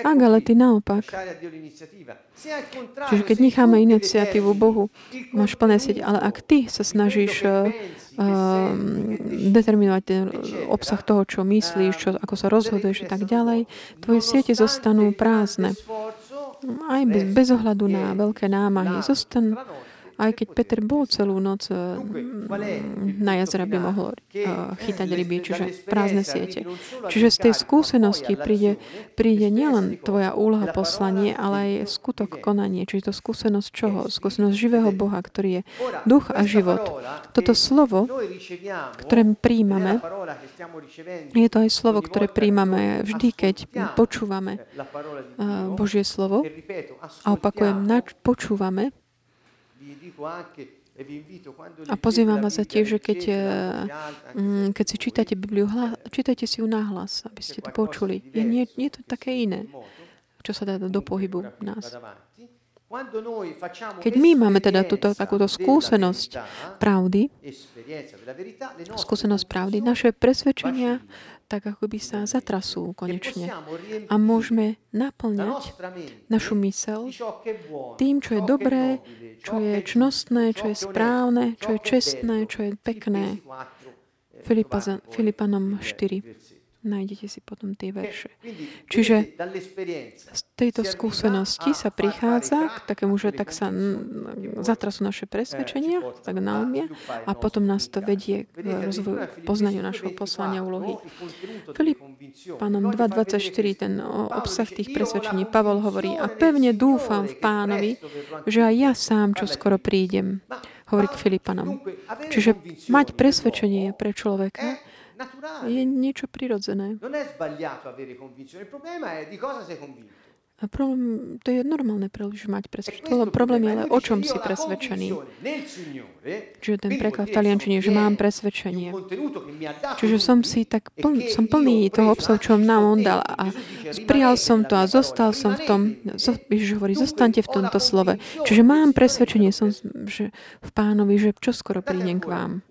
Ak ale ty naopak, čiže keď necháme iniciatívu Bohu, máš plné sieť, ale ak ty sa snažíš uh, determinovať ten obsah toho, čo myslíš, čo, ako sa rozhoduješ a tak ďalej, tvoje siete zostanú prázdne. Aj bez, bez ohľadu na veľké námahy. Zostanú aj keď Peter bol celú noc eh, na jazera, by mohol eh, chytať ryby, čiže prázdne siete. Čiže z tej skúsenosti príde, príde nielen tvoja úloha poslanie, ale aj skutok konanie. Čiže to skúsenosť čoho? Skúsenosť živého Boha, ktorý je duch a život. Toto slovo, ktoré príjmame, je to aj slovo, ktoré príjmame vždy, keď počúvame eh, Božie slovo. A opakujem, počúvame, a pozývam vás za tiež, že keď, eh, mm, keď si čítate Bibliu, čítajte si ju nahlas, aby ste to počuli. Je, nie, nie je to také iné, čo sa dá do pohybu nás. Keď my máme teda túto, takúto skúsenosť pravdy, skúsenosť pravdy, naše presvedčenia tak ako by sa zatrasú konečne. A môžeme naplňať našu mysel tým, čo je dobré, čo je čnostné, čo je správne, čo je čestné, čo je pekné. Filipanom 4. Nájdete si potom tie verše. Čiže z tejto skúsenosti sa prichádza k takému, že tak sa zatrasú naše presvedčenia, tak naumie a potom nás to vedie k rozvoju, poznaniu našho poslania úlohy. Filipanom 2.24, ten obsah tých presvedčení, Pavol hovorí, a pevne dúfam v pánovi, že aj ja sám čo skoro prídem, hovorí k Filipanom. Čiže mať presvedčenie pre človeka je niečo prirodzené. A problém, to je normálne ľudí mať presvedčenie. Problém je ale o čom si presvedčený. Čiže ten preklad v taliančine, že mám presvedčenie. Čiže som si tak pln, som plný toho obsahu, čo nám on dal a prijal som to a zostal som v tom, Ježiš hovorí, zostaňte v tomto slove. Čiže mám presvedčenie som, že v pánovi, že čo skoro prídem k vám.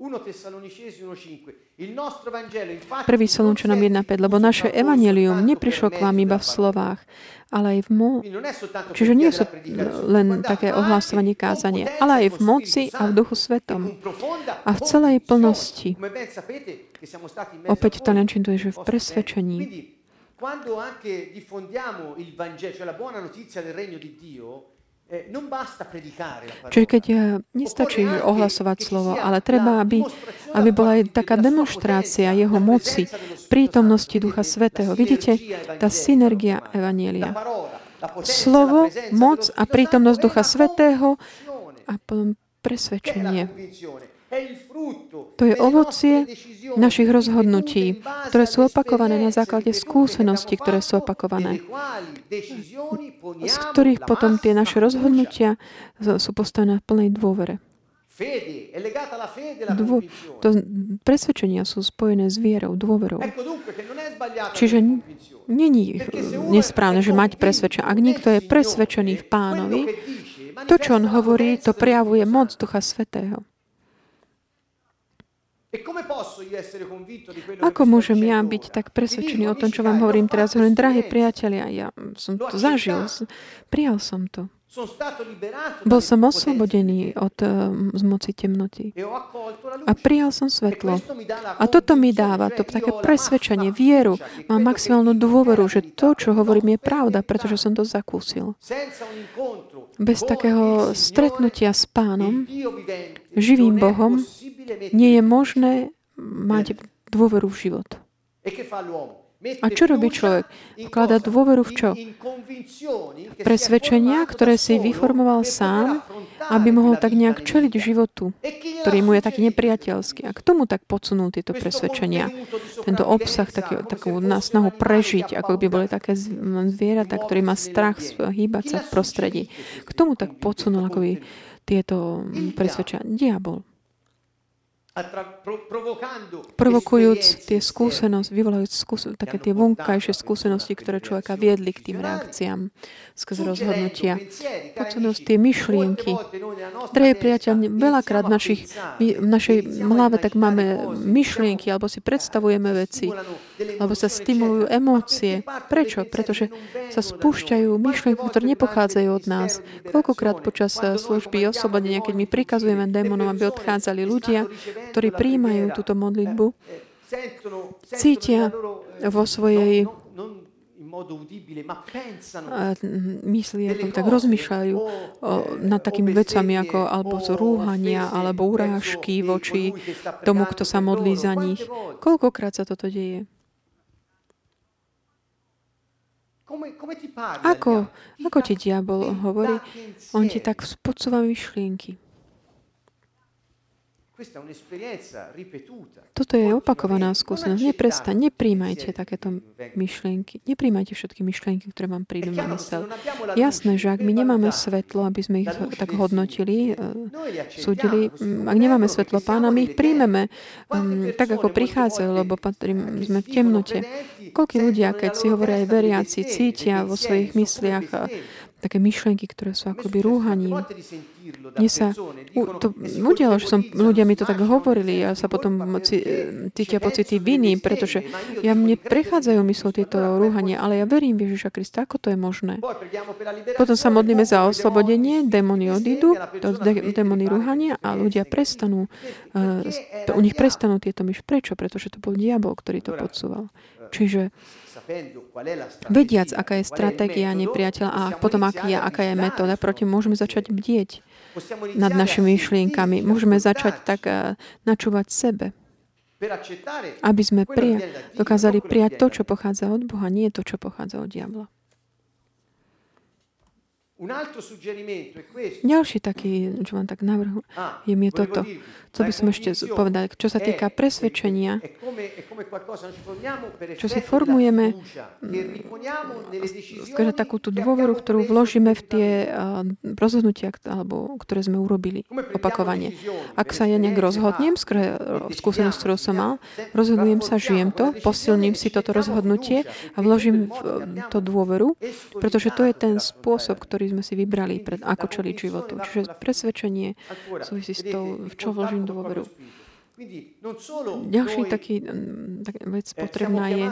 Prvý Solunčanom 1.5, lebo naše evanelium neprišlo k vám iba v slovách, ale aj v mo... Čiže nie sú len také ohlasovanie kázanie, ale aj v moci a v duchu svetom. A v celej plnosti. Opäť v Taliančinu to je, že v presvedčení. Quando anche diffondiamo il Vangelo, cioè la buona notizia del regno di Dio, Čiže keď eh, nestačí ohlasovať slovo, ale treba, aby, aby bola aj taká demonstrácia jeho moci, prítomnosti Ducha Svetého. Vidíte, tá synergia Evanielia. slovo, moc a prítomnosť Ducha Svetého a presvedčenie. To je ovocie našich rozhodnutí, ktoré sú opakované na základe skúseností, ktoré sú opakované, z ktorých potom tie naše rozhodnutia sú postavené na plnej dôvere. Dvo, to presvedčenia sú spojené s vierou, dôverou. Čiže není nesprávne, že mať presvedčenie. Ak niekto je presvedčený v pánovi, to, čo on hovorí, to prejavuje moc Ducha Svetého. E Ako môžem ja byť tak presvedčený o tom, čo vám hovorím teraz? Hovorím, drahí priatelia, ja som to zažil, prijal som to. Bol som oslobodený od uh, z moci temnoty. E a prijal som svetlo. A toto mi dáva to také presvedčenie, vieru. Mám maximálnu dôveru, že to, čo hovorím, je pravda, pretože som to zakúsil. Bez takého stretnutia s pánom, živým Bohom, nie je možné mať dôveru v život. E a čo robí človek? Vklada dôveru v čo? Presvedčenia, ktoré si vyformoval sám, aby mohol tak nejak čeliť životu, ktorý mu je taký nepriateľský. A k tomu tak podsunul tieto presvedčenia. Tento obsah, taký, takú snahu prežiť, ako by boli také zvieratá, ktorý má strach hýbať sa v prostredí. K tomu tak podsunul akoby tieto presvedčenia. Diabol provokujúc tie skúsenosti, vyvolajúc skúsen- také tie vonkajšie skúsenosti, ktoré človeka viedli k tým reakciám skrze rozhodnutia. Podsunosť tie myšlienky. Drahý priateľ, veľakrát v, našich, v našej hlave tak máme myšlienky, alebo si predstavujeme veci, alebo sa stimulujú emócie. Prečo? Pretože sa spúšťajú myšlienky, ktoré nepochádzajú od nás. Koľkokrát počas služby oslobodenia, keď my prikazujeme démonom, aby odchádzali ľudia, ktorí príjmajú túto modlitbu, cítia vo svojej mysli, ako tak rozmýšľajú nad takými vecami ako alebo z rúhania, alebo urážky voči tomu, kto sa modlí za nich. Koľkokrát sa toto deje? Ako, ako ti diabol hovorí? On ti tak spodsúva myšlienky. Toto je opakovaná skúsenosť. Neprestaň, nepríjmajte takéto myšlienky. Nepríjmajte všetky myšlienky, ktoré vám prídu na mysel. Jasné, že ak my nemáme svetlo, aby sme ich tak hodnotili, eh, súdili, mm, ak nemáme svetlo pána, my ich príjmeme um, tak, ako prichádzajú, lebo patrím, sme v temnote. Koľko ľudia, keď si hovoria aj veriaci, cítia vo svojich mysliach také myšlienky, ktoré sú akoby rúhaním. Mne sa u, to udialo, že som, ľudia mi to tak hovorili a sa potom moci, cítia pocity viny, pretože ja mne prechádzajú myslo tieto rúhania, ale ja verím v Ježiša Krista, ako to je možné. Potom sa modlíme za oslobodenie, démony odídu, to démony rúhania a ľudia prestanú, uh, u nich prestanú tieto myš. Prečo? Pretože to bol diabol, ktorý to podsúval. Čiže vediac, aká je stratégia nepriateľa a potom aká je, aká je metóda proti, môžeme začať bdieť nad našimi myšlienkami. Môžeme začať tak uh, načúvať sebe. Aby sme prija- dokázali prijať to, čo pochádza od Boha, nie to, čo pochádza od diabla. Ďalší taký, čo vám tak navrhu, ah, je mi toto. Co by som ešte povedal, čo sa týka presvedčenia, čo si formujeme, skáže takú tú dôveru, ktorú vložíme v tie rozhodnutia, alebo, ktoré sme urobili opakovane. Ak sa ja nejak rozhodnem, skúsenosť, ktorú som mal, rozhodujem sa, žijem to, posilním si toto rozhodnutie a vložím to dôveru, pretože to je ten spôsob, ktorý sme si vybrali, pred, ako čeliť životu. Čiže presvedčenie súvisí s tou, v čo vložím dôveru. Ďalší taký mm, tak vec eh, potrebná je,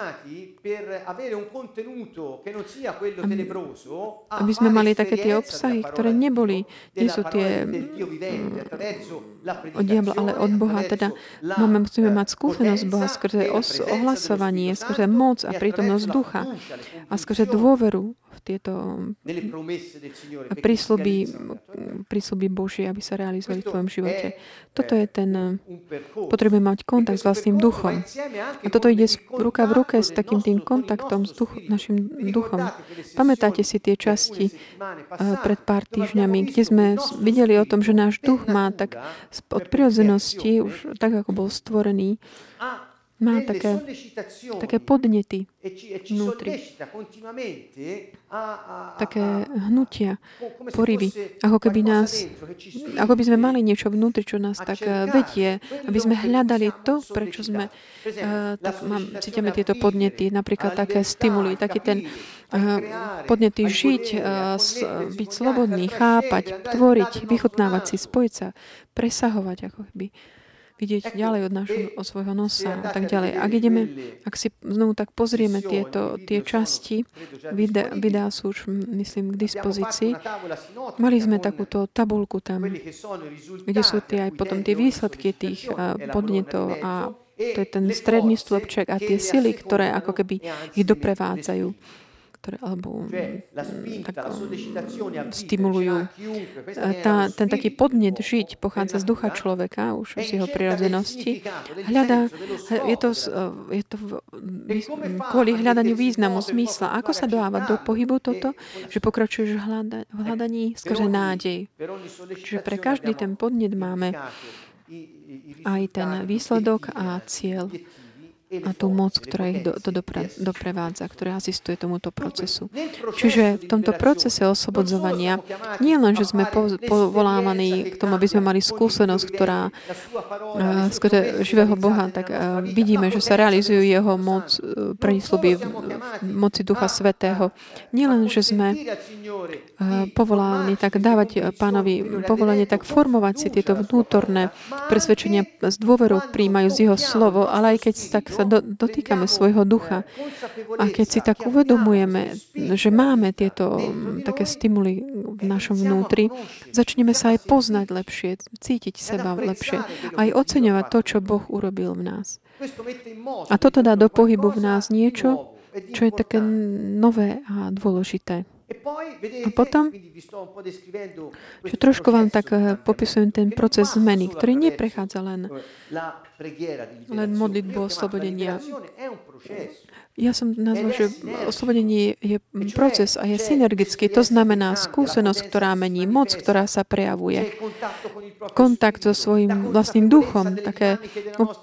aby sme mali také tie obsahy, ktoré neboli, nie sú tie od diabla, ale od Boha. Teda máme, musíme mať skúsenosť Boha skrze os, ohlasovanie, skrze moc a prítomnosť ducha a skrze dôveru v tieto prísľuby, prísľuby Božie, aby sa realizovali v tvojom živote. Toto je ten, potrebujeme mať kontakt s vlastným duchom. A toto ide ruka v ruke s takým tým kontaktom s duch, našim duchom. Pamätáte si tie časti pred pár týždňami, kde sme videli o tom, že náš duch má tak od prirodzenosti, už tak ako bol stvorený, má také, také podnety vnútri. Také hnutia, porivy. Ako keby nás, ako by sme mali niečo vnútri, čo nás tak eh, vedie, aby sme hľadali to, prečo sme uh, tak mám, cítime tieto podnety, napríklad také stimuly, taký ten uh, podnety žiť, byť slobodný, chápať, tvoriť, vychutnávať si, spojiť sa, presahovať ako keby vidieť ďalej od, našho, od svojho nosa a tak ďalej. Ak ideme, ak si znovu tak pozrieme tieto, tie časti, videa, videá sú už, myslím, k dispozícii. Mali sme takúto tabulku tam, kde sú tie aj potom tie výsledky tých podnetov a to je ten stredný stĺpček a tie sily, ktoré ako keby ich doprevádzajú ktoré, alebo mm, tak, stimulujú. Tá, ten taký podnet žiť pochádza z ducha človeka, už z jeho prirodzenosti. Hľada, je to, je to kvôli hľadaniu významu, zmysla. Ako sa dáva do pohybu toto? Že pokračuješ v hľadaní skrze nádej. Čiže pre každý ten podnet máme aj ten výsledok a cieľ a tú moc, ktorá ich do, do dopra, doprevádza, ktorá asistuje tomuto procesu. Čiže v tomto procese oslobodzovania nie len, že sme po, povolávaní k tomu, aby sme mali skúsenosť, ktorá uh, skôr živého Boha, tak uh, vidíme, že sa realizujú jeho moc, prísľuby v, v moci Ducha Svetého. Nie len, že sme povolávaní tak dávať pánovi povolanie, tak formovať si tieto vnútorné presvedčenia z dôveru príjmajú z jeho slovo, ale aj keď tak sa do, dotýkame svojho ducha a keď si tak uvedomujeme, že máme tieto mm, také stimuly v našom vnútri, začneme sa aj poznať lepšie, cítiť seba lepšie, aj oceňovať to, čo Boh urobil v nás. A toto dá do pohybu v nás niečo, čo je také nové a dôležité. A potom, že trošku vám tak eh, popisujem ten proces zmeny, ktorý neprechádza len, len modlitbu oslobodenia. Ja som nazval, že oslobodenie je proces a je synergický. To znamená skúsenosť, ktorá mení, moc, ktorá sa prejavuje. Kontakt so svojím vlastným duchom, také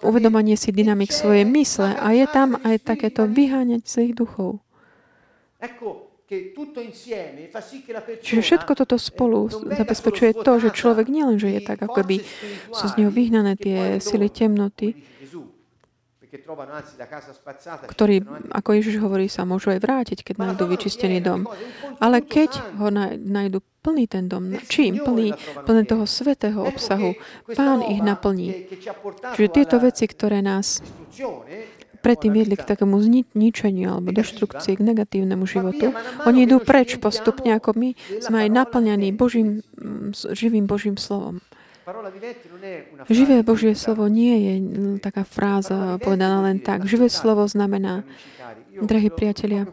uvedomanie si dynamik svojej mysle a je tam aj takéto vyháňať svojich duchov. Čiže všetko toto spolu zabezpečuje to, že človek nielen, že je tak, ako by sú z neho vyhnané tie sily temnoty, ktorí, ako Ježiš hovorí, sa môžu aj vrátiť, keď nájdú vyčistený dom. Ale keď ho nájdu plný ten dom, čím? Plný, plný toho svetého obsahu. Pán ich naplní. Čiže tieto veci, ktoré nás predtým viedli k takému zničeniu alebo deštrukcii, k negatívnemu životu. Oni idú preč postupne, ako my sme aj naplňaní Božím, živým Božím slovom. Živé Božie slovo nie je taká fráza povedaná len tak. Živé slovo znamená, drahí priatelia,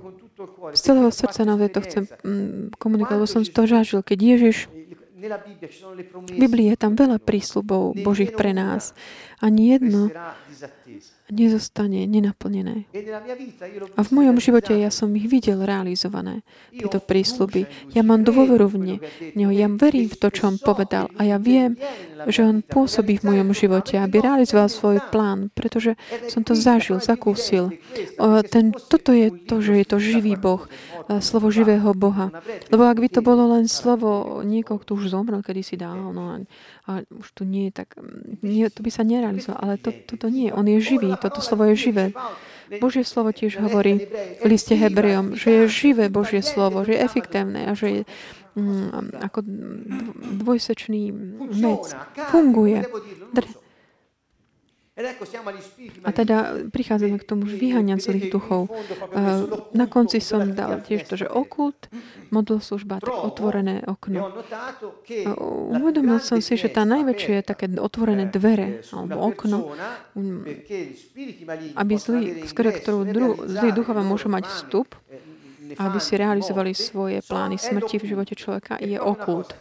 z celého srdca naozaj to chcem komunikovať, lebo som to žažil, keď Ježiš v Biblii je tam veľa prísľubov Božích pre nás. Ani jedno nezostane nenaplnené. A v mojom živote ja som ich videl realizované, tieto prísľuby. Ja mám dôveru v ne. Ja verím v to, čo on povedal a ja viem, že on pôsobí v mojom živote, aby realizoval svoj plán, pretože som to zažil, zakúsil. Ten, toto je to, že je to živý Boh, slovo živého Boha. Lebo ak by to bolo len slovo niekoho, kto už zomrel kedysi dávno, a už tu nie je tak, nie, to by sa nerealizovalo, ale to, toto nie, on je živý, toto slovo je živé. Božie slovo tiež hovorí v liste Hebrejom, že je živé Božie slovo, že je efektívne a že je mm, ako dvojsečný mec. Funguje. Dr- A teda prichádzame k tomu, že vyháňam zlých duchov. Na konci som dal tiež to, že okult, služba, tak otvorené okno. Uvedomil som si, že tá najväčšie také otvorené dvere alebo okno, aby zlí, skôr ktorú dru, zlí duchova môžu mať vstup, aby si realizovali svoje plány smrti v živote človeka, je okult.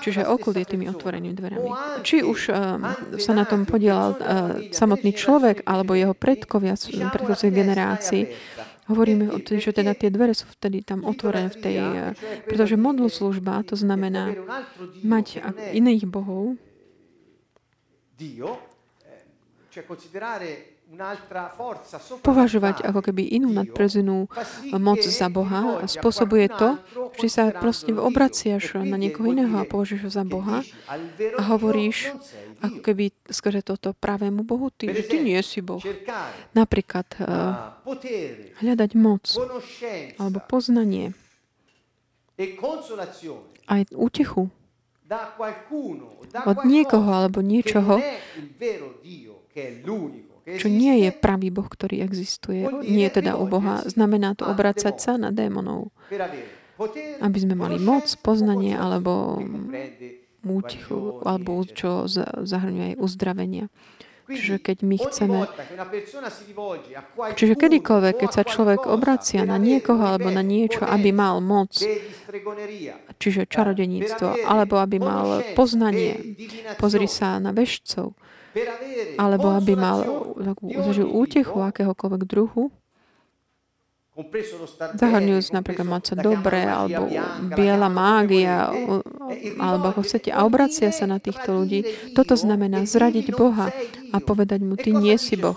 Čiže okult je tými otvorenými dverami. Či už uh, sa na tom podielal uh, samotný človek, alebo jeho predkovia, predkovia generácií, Hovoríme o tom, že teda tie dvere sú vtedy tam otvorené v tej, uh, pretože modlu služba, to znamená mať iných bohov, considerare považovať ako keby inú nadprezenú moc za Boha spôsobuje to, že sa proste obraciaš na niekoho iného a považuješ ho za Boha a hovoríš ako keby skrze toto pravému Bohu, ty, že ty nie si Boh. Napríklad uh, hľadať moc alebo poznanie aj útechu od niekoho alebo niečoho, čo nie je pravý Boh, ktorý existuje, nie je teda u Boha, znamená to obracať sa na démonov. Aby sme mali moc, poznanie alebo útichu, alebo čo zahrňuje aj uzdravenia. Čiže keď my chceme... Čiže kedykoľvek, keď sa človek obracia na niekoho alebo na niečo, aby mal moc, čiže čarodeníctvo, alebo aby mal poznanie, pozri sa na vešcov, alebo aby mal takú útechu akéhokoľvek druhu, zahrňujúc napríklad mať sa dobre, alebo biela mágia, alebo ako chcete, a obracia sa na týchto ľudí. Toto znamená zradiť Boha a povedať mu, ty nie si Boh.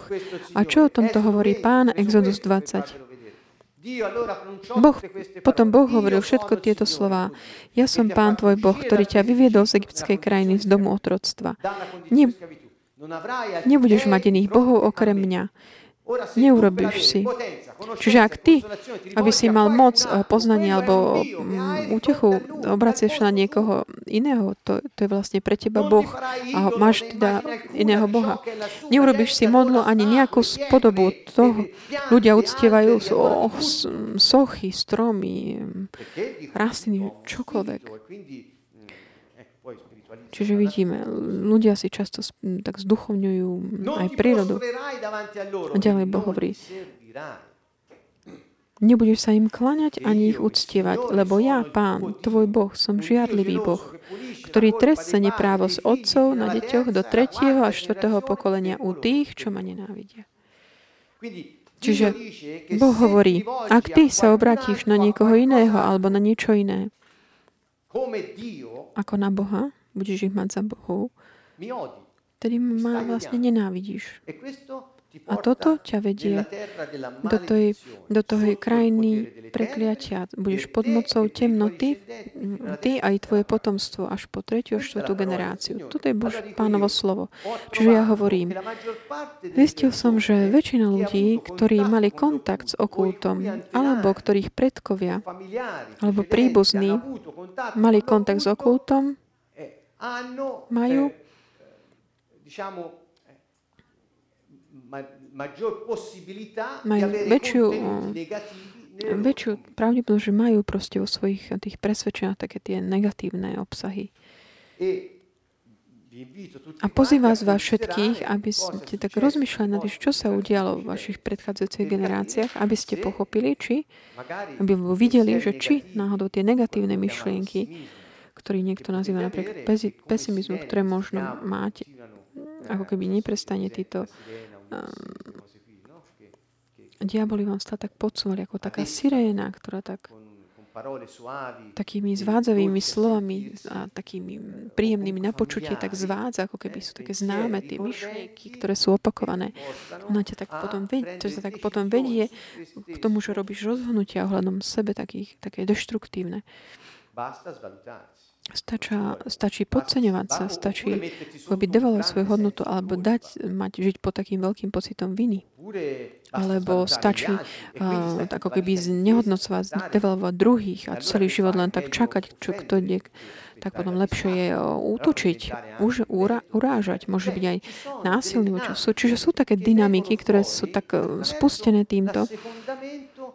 A čo o tomto hovorí pán Exodus 20? Boh, potom Boh hovoril všetko tieto slova. Ja som pán tvoj Boh, ktorý ťa vyviedol z egyptskej krajiny z domu otroctva. Nie, Nebudeš mať iných bohov okrem mňa. Neurobíš si. Čiže ak ty, aby si mal moc eh, poznania alebo mm, útechu, obracieš na niekoho iného, to, to je vlastne pre teba Boh a máš teda iného Boha. Neurobíš si modlu ani nejakú spodobu toho. Ľudia uctievajú sochy, stromy, rastliny, čokoľvek. Čiže vidíme, ľudia si často tak zduchovňujú aj prírodu. A ďalej Boh hovorí, nebudeš sa im klaňať ani ich uctievať, lebo ja, Pán, tvoj Boh, som žiarlivý Boh, ktorý trestce neprávo s otcov na deťoch do tretieho a štvrtého pokolenia u tých, čo ma nenávidia. Čiže Boh hovorí, ak ty sa obratíš na niekoho iného alebo na niečo iné, ako na Boha, budeš ich mať za Bohov, vtedy ma vlastne nenávidíš. E A toto ťa vedie do tej, do tej krajiny prekliatia. Budeš pod mocou temnoty, ty aj tvoje potomstvo až po tretiu a štvrtú generáciu. Toto je Bož, pánovo slovo. Čiže ja hovorím, zistil som, že väčšina ľudí, ktorí mali kontakt s okultom, alebo ktorých predkovia, alebo príbuzní, mali kontakt s okultom, majú eh, majú väčšiu, väčšiu pravdepodobnosť, že majú proste vo svojich tých presvedčeniach také tie negatívne obsahy. E A pozývam vás všetkých, aby ste tak rozmýšľali nad tým, čo sa udialo v vašich predchádzajúcich generáciách, aby ste pochopili, či, aby videli, že či náhodou tie negatívne myšlienky, ktorý niekto nazýva napríklad pesimizmu, ktoré možno mať, ako keby neprestane títo um, diaboli vám stále tak podsúvali, ako taká siréna, ktorá tak takými zvádzavými slovami a takými príjemnými na počutie tak zvádza, ako keby sú také známe tie myšlienky, ktoré sú opakované. Ona ťa tak potom vedie, to sa tak potom vedie k tomu, že robíš rozhodnutia ohľadom sebe takých, také deštruktívne. Stača, stačí podceňovať sa, stačí akoby devalovať svoju hodnotu alebo dať, mať, žiť pod takým veľkým pocitom viny. Alebo stačí uh, ako keby znehodnocovať, devalovať druhých a celý život len tak čakať, čo kto ide, tak potom lepšie je útočiť, už ura, urážať, môže byť aj násilný. Čiže sú také dynamiky, ktoré sú tak spustené týmto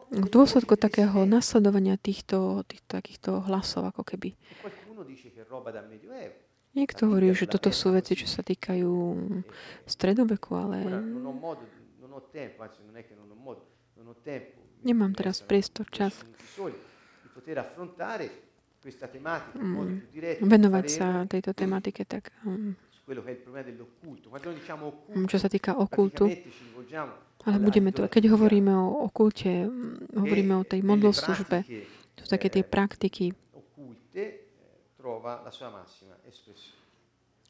v dôsledku takého nasledovania týchto, týchto takýchto hlasov, ako keby. Niekto hovorí, že toto sú veci, čo sa týkajú stredoveku, ale nemám teraz priestor, čas. mm, venovať sa tejto tematike tak um, čo sa týka okultu. Ale budeme to, keď hovoríme o okulte, hovoríme o tej modloslužbe, to sú také tie praktiky, trova la sua massima espressione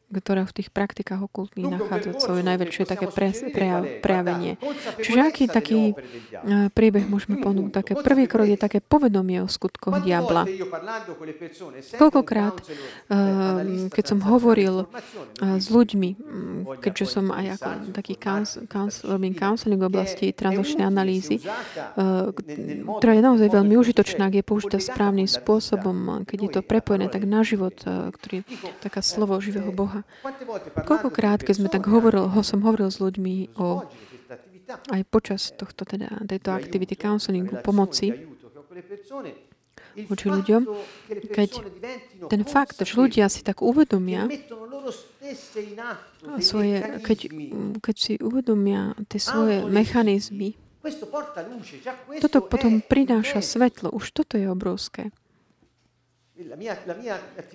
ktorá v tých praktikách okultných nachádza svoje najväčšie také pre, pre, prejavenie. Čiže aký taký príbeh môžeme ponúknuť? Také prvý krok je také povedomie o skutkoch diabla. Koľkokrát, keď som hovoril s ľuďmi, keďže som aj ako taký robím counseling v oblasti transačnej analýzy, ktorá je naozaj veľmi užitočná, ak je použitá správnym spôsobom, keď je to prepojené tak na život, ktorý je taká slovo živého Boha, Boha. Koľkokrát, keď sme tak hovoril, ho som hovoril s ľuďmi o aj počas tohto, teda, tejto aktivity counselingu, pomoci voči ľuďom, keď ten fakt, že ľudia si tak uvedomia svoje, keď, keď si uvedomia tie svoje mechanizmy, toto potom prináša svetlo. Už toto je obrovské.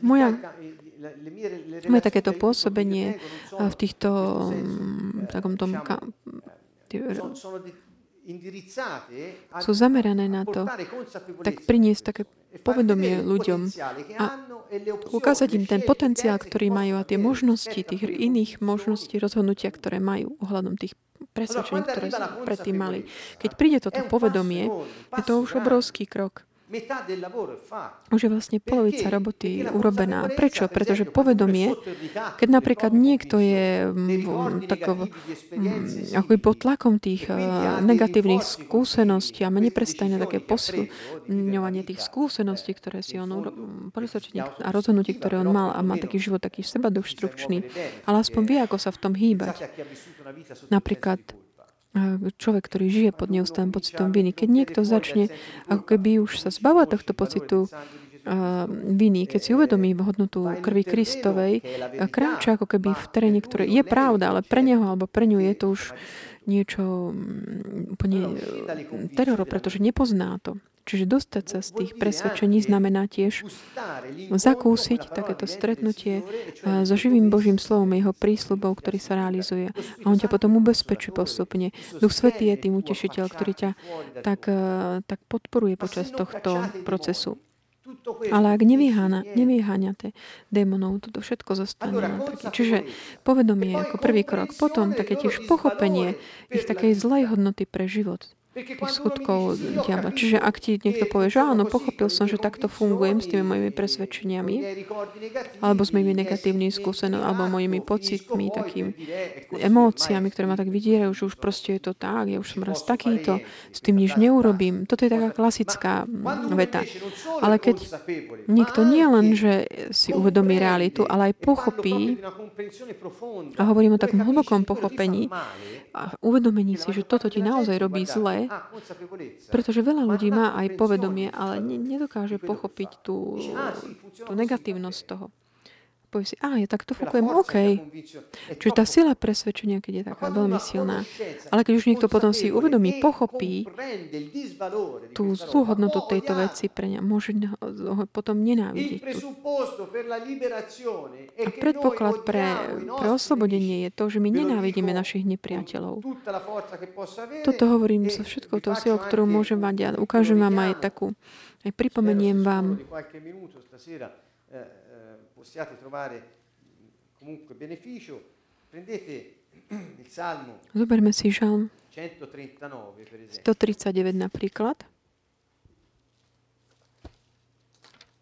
Moja, moje takéto pôsobenie v týchto mm, takom tom sú zamerané na to, tak priniesť také povedomie ľuďom a ukázať im ten potenciál, ktorý majú a tie možnosti, tých iných možností rozhodnutia, ktoré majú ohľadom tých presvedčení, ktoré predtým mali. Keď príde toto povedomie, je to už obrovský krok. Už je vlastne polovica roboty urobená. Prečo? Pretože povedomie, keď napríklad niekto je takovo, mm, ako pod tlakom tých eh, negatívnych skúseností a má neprestajné také posilňovanie tých skúseností, ktoré si on a rozhodnutí, ktoré on mal a má taký život taký sebadoštručný, ale aspoň vie, ako sa v tom hýbať. Napríklad človek, ktorý žije pod neustálým pocitom viny. Keď niekto začne ako keby už sa zbavovať tohto pocitu viny, keď si uvedomí hodnotu krvi Kristovej, kráča ako keby v teréne, ktoré je pravda, ale pre neho alebo pre ňu je to už niečo mm, úplne teroro, pretože nepozná to. Čiže dostať sa z tých presvedčení znamená tiež zakúsiť takéto stretnutie so živým Božím slovom, jeho prísľubov, ktorý sa realizuje. A on ťa potom ubezpečí postupne. Duch Svetý je tým utešiteľ, ktorý ťa tak, tak podporuje počas tohto procesu. Ale ak nevyháňate démonov, toto všetko zostane. Také. Čiže povedomie ako prvý krok. Potom také tiež pochopenie ich takej zlej hodnoty pre život tých skutkov diabla. Čiže ak ti niekto povie, že áno, pochopil som, že takto fungujem s tými mojimi presvedčeniami, alebo s mojimi negatívnymi skúsenostiami, alebo mojimi pocitmi, takými emóciami, ktoré ma tak vydierajú, že už proste je to tak, ja už som raz takýto, s tým nič neurobím. Toto je taká klasická veta. Ale keď niekto nie len, že si uvedomí realitu, ale aj pochopí, a hovorím o takom hlbokom pochopení, a uvedomení si, že toto ti naozaj robí pretože veľa ľudí má aj povedomie, ale nedokáže pochopiť tú, tú negatívnosť toho povie si, a ja takto fungujem, OK. Čiže tá sila presvedčenia, keď je taká veľmi silná. Ale keď už niekto potom si uvedomí, pochopí tú zlú hodnotu tejto veci pre ňa, môže ho potom nenávidieť. A predpoklad pre, pre oslobodenie je to, že my nenávidíme našich nepriateľov. Toto hovorím so všetkou tou silou, ktorú môžem mať a ukážem vám aj takú, aj pripomeniem vám possiate trovare comunque beneficio, prendete il Salmo Zoberme si žalm 139, per esempio. 139 napríklad.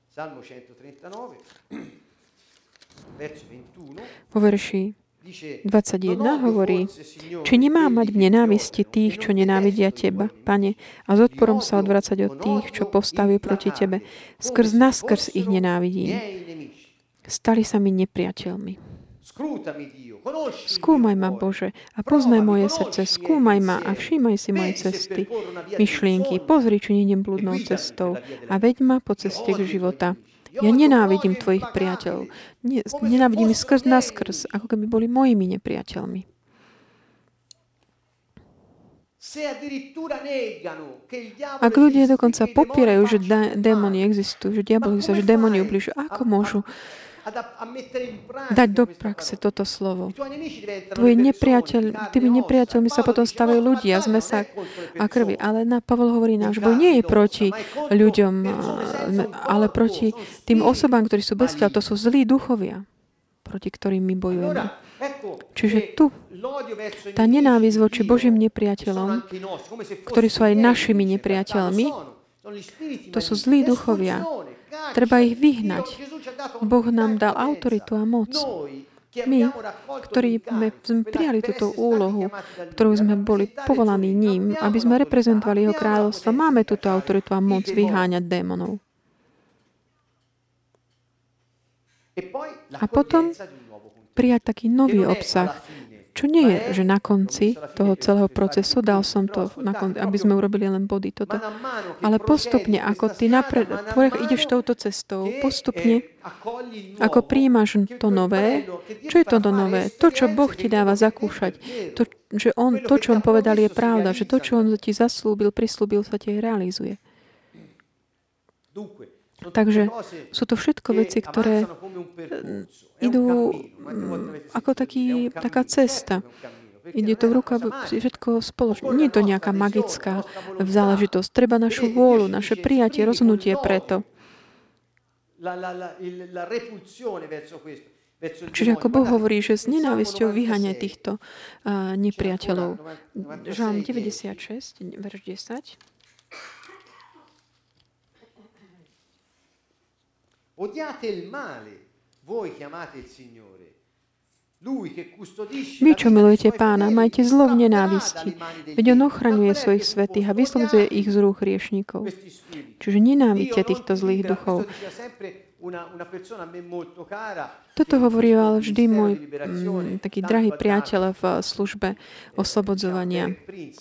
Salmo 139, verso 21. Vo verši Dice, 21 "Non odio hovorí, či nemá mať v nenávisti tých, čo nenávidia Teba. Pane, a s odporom sa odvracať od tých, čo povstavujú proti Tebe. Skrz naskrz ich nenávidím. Stali sa mi nepriateľmi. Skúmaj ma. Bože, a poznaj moje srdce. Skúmaj ma a všímaj si moje cesty, myšlienky. Pozri, či nejdem blúdnou cestou a veď ma po ceste k života. Ja nenávidím tvojich priateľov. Nenávidím ich skrz naskrz, ako keby boli mojimi nepriateľmi. Ak ľudia dokonca popierajú, že démoni existujú, že diabol existuje, že démoni ubližujú, ako môžu dať do praxe toto slovo? Tvoji nepriateľ, tými nepriateľmi sa potom stavajú "No, ľudia z mesa a krvi. Ale na Pavol hovorí náš boj nie je proti ľuďom, ale proti tým osobám, ktorí sú bez. To sú zlí duchovia, proti ktorým my bojujeme. Čiže tu tá nenávisť voči Božím nepriateľom, ktorí sú aj našimi nepriateľmi, to sú zlí duchovia. Treba ich vyhnať. Boh nám dal autoritu a moc. My, ktorí sme, prijali túto úlohu, ktorú sme boli povolaní ním, aby sme reprezentovali jeho kráľovstvo. Máme túto autoritu a moc vyháňať démonov. A potom prijať taký nový obsah, čo nie je, že na konci toho celého procesu dal som to, na ascoltate, kon- aby sme urobili len body toto. Ale postupne, ako ty napred, ideš touto cestou, postupne, ako príjmaš to nové, čo je to nové? To, čo Boh ti dáva zakúšať, to, že on, to, čo on povedal, je pravda, že to, čo on ti zaslúbil, prislúbil, sa ti realizuje. Dunque, Takže sú to všetko veci, ktoré un idú mm, ako taký, taká cesta. Ide to v ruka, všetko spoločne. Nie je to nejaká magická záležitosť. Treba našu vôľu, naše prijatie, rozhodnutie preto. Čiže ako Boh hovorí, že s nenávisťou 96, týchto uh, nepriateľov. C'è ancora 96, Žalm 10. 96, verš 10. Odiate il male, voi chiamate il Signore. Vy, čo milujete pána, majte zlo v nenávisti, veď on ochraňuje svojich svetých a vyslobodzuje ich z rúk spiriti. Čiže nenávidte týchto zlých duchov. Toto hovoril vždy môj liberazione mm, taký drahý priateľ v službe eh, oslobodzovania,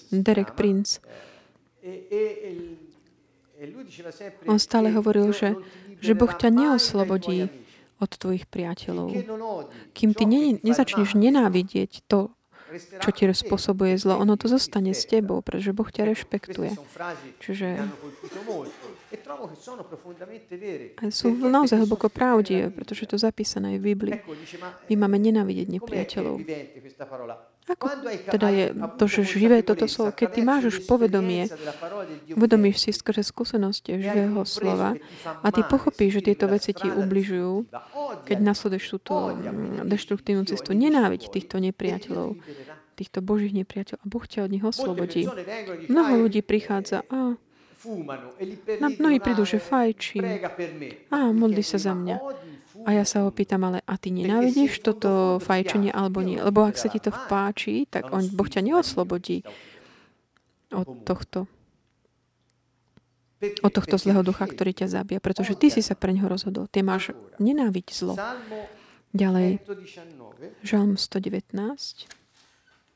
Derek Prince eh, e- e- e On stále hovoril, že, že Boh ťa neoslobodí od tvojich priateľov. Kým ty ne, nezačneš nenávidieť to, čo ti spôsobuje zlo, ono to zostane s tebou, pretože Boh ťa rešpektuje. Čiže e a sú naozaj hlboko pravdivé, pretože je to zapísané aj v Biblii. My máme eh, nenávidieť nepriateľov. Ako teda je to, že živé toto slovo, keď ty máš už povedomie, uvedomíš si skrze skúsenosti e živého slova fa a ty pochopíš, že tieto veci ti ubližujú, keď nasleduješ túto mm, deštruktívnu cestu. tuoi, týchto e nepriateľov, týchto božích nepriateľov a Boh ťa od nich oslobodí. e Mnoho "Ah, ľudí prichádza a e Na- mnohí prídu, "Ah, že me." a modli sa za "Ma mňa. Odi il fumo?" A ja sa ho pýtam, ale a ty nenávidíš toto fajčenie alebo nie? Lebo ak sa ti to páči, tak on, Boh ťa neoslobodí od tohto, od tohto zlého ducha, ktorý ťa zabia, pretože ty si sa pre ňoho rozhodol. Ty máš nenáviť zlo. Ďalej, 119 Žalm 119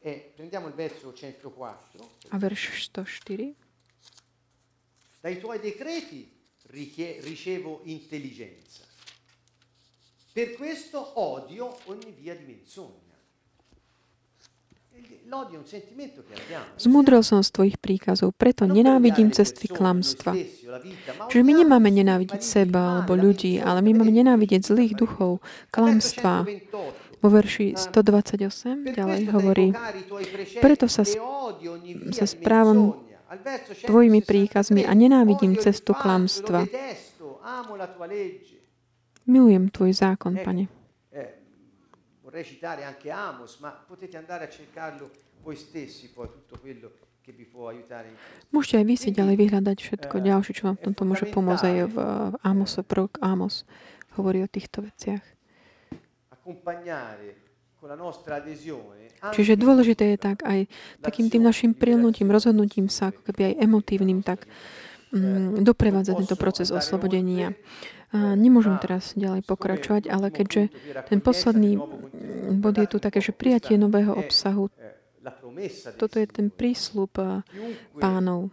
e prendiamo il verso 104. a verš 104. Dai tuoi decreti ricevo intelligenza. Per questo odio ogni via di menzogna. Zmudrel som z tvojich príkazov, preto nenávidím cesty klamstva. Čiže my nemáme nenávidieť seba alebo ľudí, ale my máme nenávidieť zlých duchov, klamstva. Vo verši 128 ďalej hovorí, preto sa, sa správam tvojimi príkazmi a nenávidím cestu klamstva. Milujem tvoj zákon, pane. Eh, vorrei citare anche Amos, ma potete andare a cercarlo voi stessi poi tutto quello Môžete aj vy si ďalej vyhľadať všetko ďalšie, čo vám v tomto môže pomôcť aj v Amos, prorok Amos hovorí o týchto veciach. Čiže dôležité je tak aj takým tým našim prilnutím, rozhodnutím sa, ako keby aj emotívnym, tak mm, doprevádzať tento proces oslobodenia. A nemôžem teraz ďalej pokračovať, ale keďže ten posledný bod je tu také, že prijatie nového obsahu, toto je ten prísľub pánov.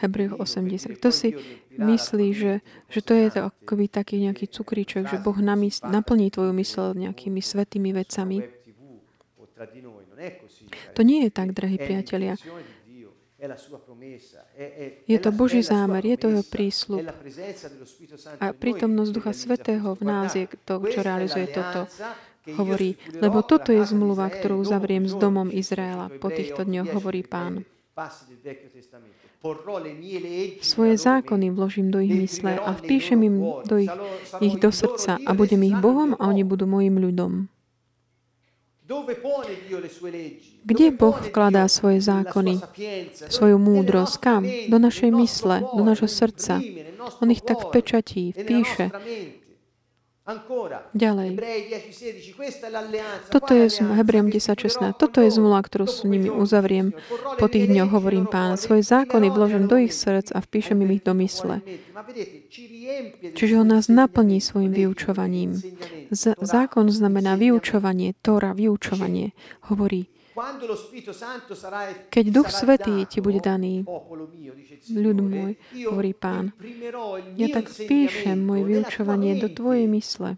Hebrejov 80. Kto si myslí, že, že to je to akoby taký nejaký cukríček, že Boh naplní tvoju mysl nejakými svetými vecami? To nie je tak, drahí priatelia. Je to Boží zámer, je to jeho prísľub. A prítomnosť Ducha Svetého v nás je to, čo realizuje toto hovorí, lebo toto je zmluva, ktorú zavriem s domom Izraela. Po týchto dňoch hovorí pán. Svoje zákony vložím do ich mysle a vpíšem im do ich, ich do srdca a budem ich Bohom a oni budú mojim ľudom. Kde Boh vkladá svoje zákony, svoju múdrosť? Kam? Do našej mysle, do našho srdca. On ich tak vpečatí, vpíše. Ďalej. Toto je Hebrejom 10.16. Toto je zmluva, ktorú s nimi uzavriem. Po tých dňoch hovorím pán, svoje zákony vložím do ich srdc a vpíšem im ich do mysle. Čiže on nás naplní svojim vyučovaním. Z- zákon znamená vyučovanie, Tóra, vyučovanie. Hovorí, keď Duch Svetý ti bude daný, ľud môj, hovorí pán, ja tak vpíšem moje vyučovanie do tvojej mysle.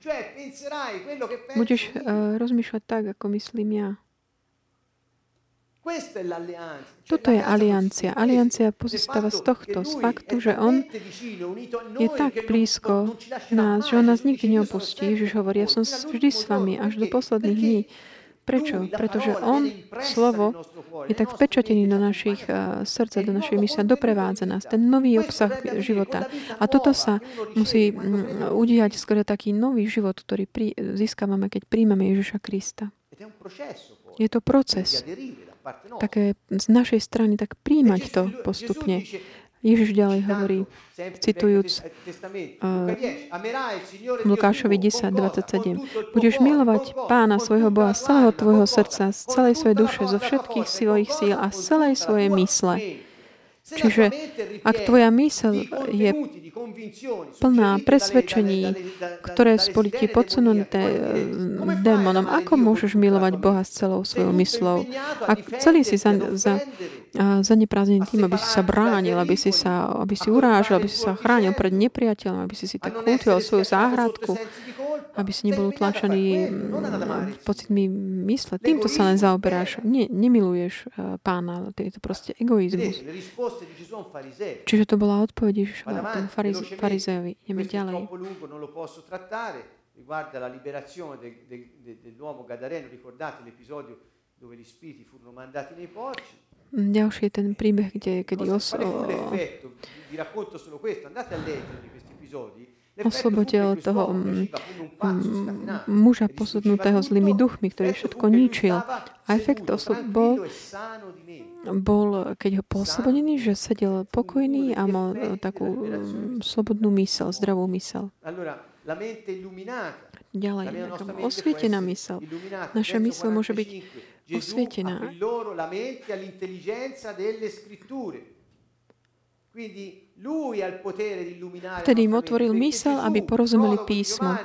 Budeš uh, rozmýšľať tak, ako myslím ja. Toto je aliancia. Aliancia pozostáva z tohto, z faktu, že On je tak blízko nás, že On nás nikdy neopustí. Ježiš hovorí, ja som vždy s vami až do posledných dní. Prečo? Pretože On, slovo, je tak vpečatený do našich uh, srdca, do našej mysle, doprevádza nás, ten nový obsah života. A toto sa musí um, udiať skoro taký nový život, ktorý pri, získavame, keď príjmeme Ježiša Krista. Je to proces. Také z našej strany, tak príjmať to postupne. Ježiš ďalej hovorí, citujúc uh, Lukášovi 10, 27. Budeš milovať pána svojho Boha z celého tvojho srdca, z celej svojej duše, zo všetkých svojich síl a z celej svojej mysle. Čiže ak tvoja mysl je plná presvedčení, ktoré boli ti podsunuté eh, démonom, ako môžeš milovať Boha s celou svojou myslou? Ak celý si za, za, zaneprázdnený tým, aby si sa bránil, aby si, sa, aby si urážal, aby si sa chránil pred nepriateľom, aby si si tak kultivoval svoju záhradku, aby si nebol utlačený mm, pocitmi mysle. Týmto sa len zaoberáš. Nie, nemiluješ uh, pána, to je to proste egoizmus. Čiže to bola odpoveď Ježiša tomu fariz, farizeovi. Ideme ďalej. riguarda la liberazione de, de, de, dell'uomo Gadareno, ricordate l'episodio dove gli spiriti furono mandati nei porci. Ďalší je ten príbeh, kde, kedy os, oslobodil toho mm, mm, muža posudnutého zlými duchmi, ktorý všetko ničil. A efekt bol, bol, keď ho poslobodený, že sedel pokojný a mal e, takú mm, slobodnú mysel, zdravú mysel. Ďalej, osvietená mysel. Naša mysel môže byť osvietená. Vtedy im otvoril mysel, aby porozumeli písmu.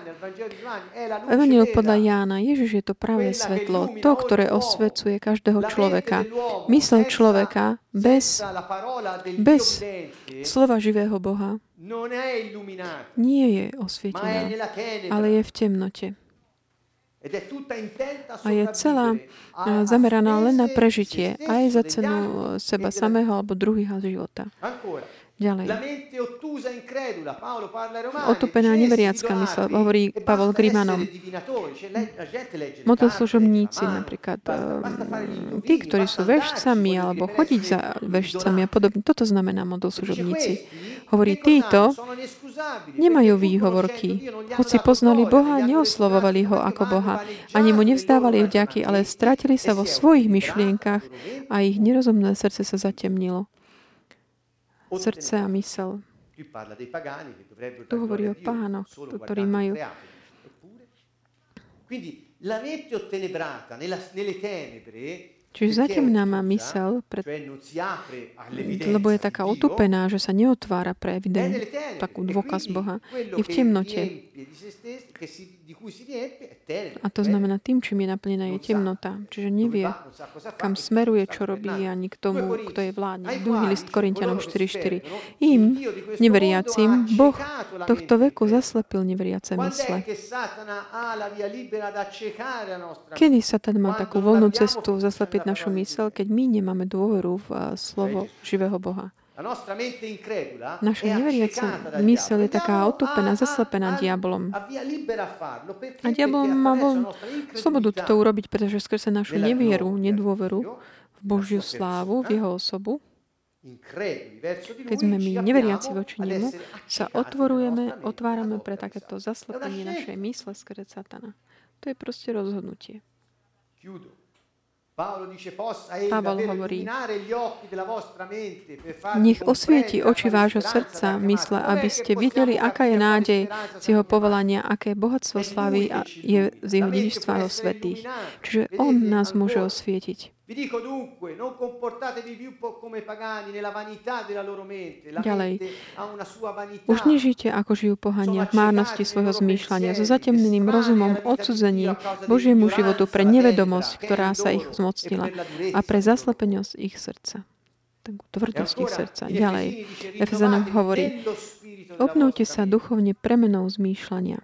Evangel podľa Jána, Ježiš je to pravé svetlo, to, ktoré osvecuje každého človeka. Mysel človeka bez, bez slova živého Boha nie je osvietená, ale je v temnote. A je celá zameraná len na prežitie, aj za cenu seba samého alebo druhých života. Ďalej. Otupená neveriacká mysl, hovorí Pavol Grimanom. Modloslužobníci napríklad, ehm, tí, ktorí sú vešcami alebo chodiť za vešcami a podobne. Toto znamená modloslužobníci. Hovorí, títo nemajú výhovorky. Hoci poznali Boha, neoslovovali ho ako Boha. Ani mu nevzdávali vďaky, ale stratili sa vo svojich myšlienkach a ich nerozumné srdce sa zatemnilo. Srdce a mysel. Tu hovorí o pánoch, ktorí majú Quindi la mente ottenebrata nella, nelle tenebre Čiže zatemná má mysel, pred, lebo je taká utupená, že sa neotvára pre evident, takú dôkaz Boha. Je v temnote. A to znamená, tým, čím je naplnená, je temnota. Čiže nevie, kam smeruje, čo robí ani k tomu, kto je vládne. Druhý list Korintianom 4.4. Im, neveriacim, Boh tohto veku zaslepil neveriace mysle. Kedy Satan má takú voľnú cestu zaslepiť našu mysel, keď my nemáme dôveru v eh, slovo živého Boha. Naša neveriaca mysel je taká otupená, zaslepená diabolom. A diabol má voľ slobodu to urobiť, pretože skrze našu nevieru, nedôveru v Božiu slávu, v Jeho osobu, keď sme my neveriaci voči nemu, sa otvorujeme, otvárame pre takéto zaslepenie našej mysle skrze satana. To je proste rozhodnutie. Pavel hovorí, nech osvieti oči vášho srdca, mysle, aby ste videli, aká je nádej z jeho povolania, aké bohatstvo slávy je z jeho dedičstva vo svetých. Čiže on nás môže osvietiť. Vi dico dunque, non comportatevi più come pagani nella vanità della loro mente. La Ďalej. Už nežite ako žijú pohania v márnosti svojho zmýšľania, so zatemneným rozumom odsudzení Božiemu životu pre nevedomosť, ktorá sa ich zmocnila a pre zaslepenosť ich srdca takú tvrdosť ich srdca. Ďalej, Efezanom hovorí, obnúte sa duchovne premenou zmýšľania.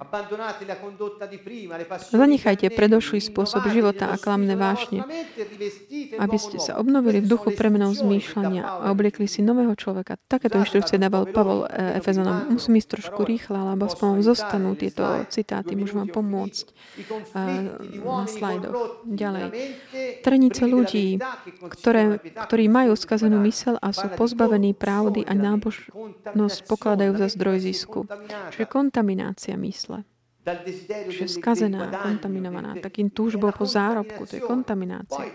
Zanechajte predošlý spôsob života a klamné vášne, aby ste sa obnovili v duchu premenou zmýšľania a obliekli si nového človeka. Takéto inštrukcie dával Pavol e, Efezanom. Musím ísť trošku rýchle, alebo aspoň zostanú tieto citáty, môžem vám pomôcť e, na slajdoch. Ďalej. Trenice ľudí, ktoré, ktorí majú skazenú mysel a sú pozbavení pravdy a nábožnosť pokladajú za zdroj zisku. Čiže kontaminácia mysle. Čiže skazená, kontaminovaná, takým túžbou po zárobku, to je kontaminácia.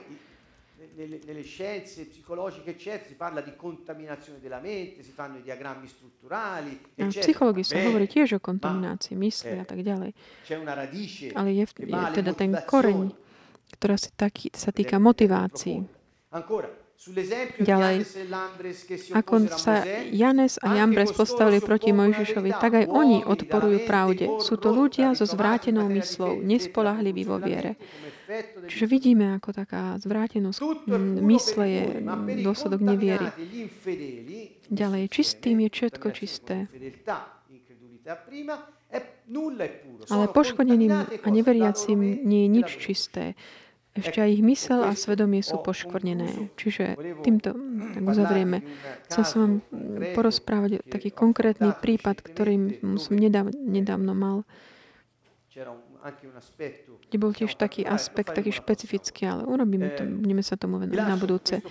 Nelle, scienze psicologiche eccetera si parla di contaminazione della mente, si fanno i diagrammi strutturali eccetera. Psychológii sa hovorí tiež o kontaminácii mysli a tak ďalej. Ale je, je teda ten koreň, ktorá sa, taký, sa týka motivácií. Ďalej, ako sa Janes a Jambres postavili proti Mojžišovi, tak aj oni odporujú pravde. Sú to ľudia so zvrátenou myslou, nespolahliví vo viere. Čiže vidíme, ako taká zvrátenosť mysle je dôsledok neviery. Ďalej, čistým je všetko čisté. Ale poškodeným a neveriacim nie je nič čisté. Ešte aj ich mysel a svedomie sú poškvrnené. Čiže týmto tak uzavrieme. Chcel som vám porozprávať taký konkrétny prípad, ktorý som nedávno, nedávno mal kde bol tiež taký aspekt, taký špecifický, ale urobíme to, budeme sa tomu venovať na budúce.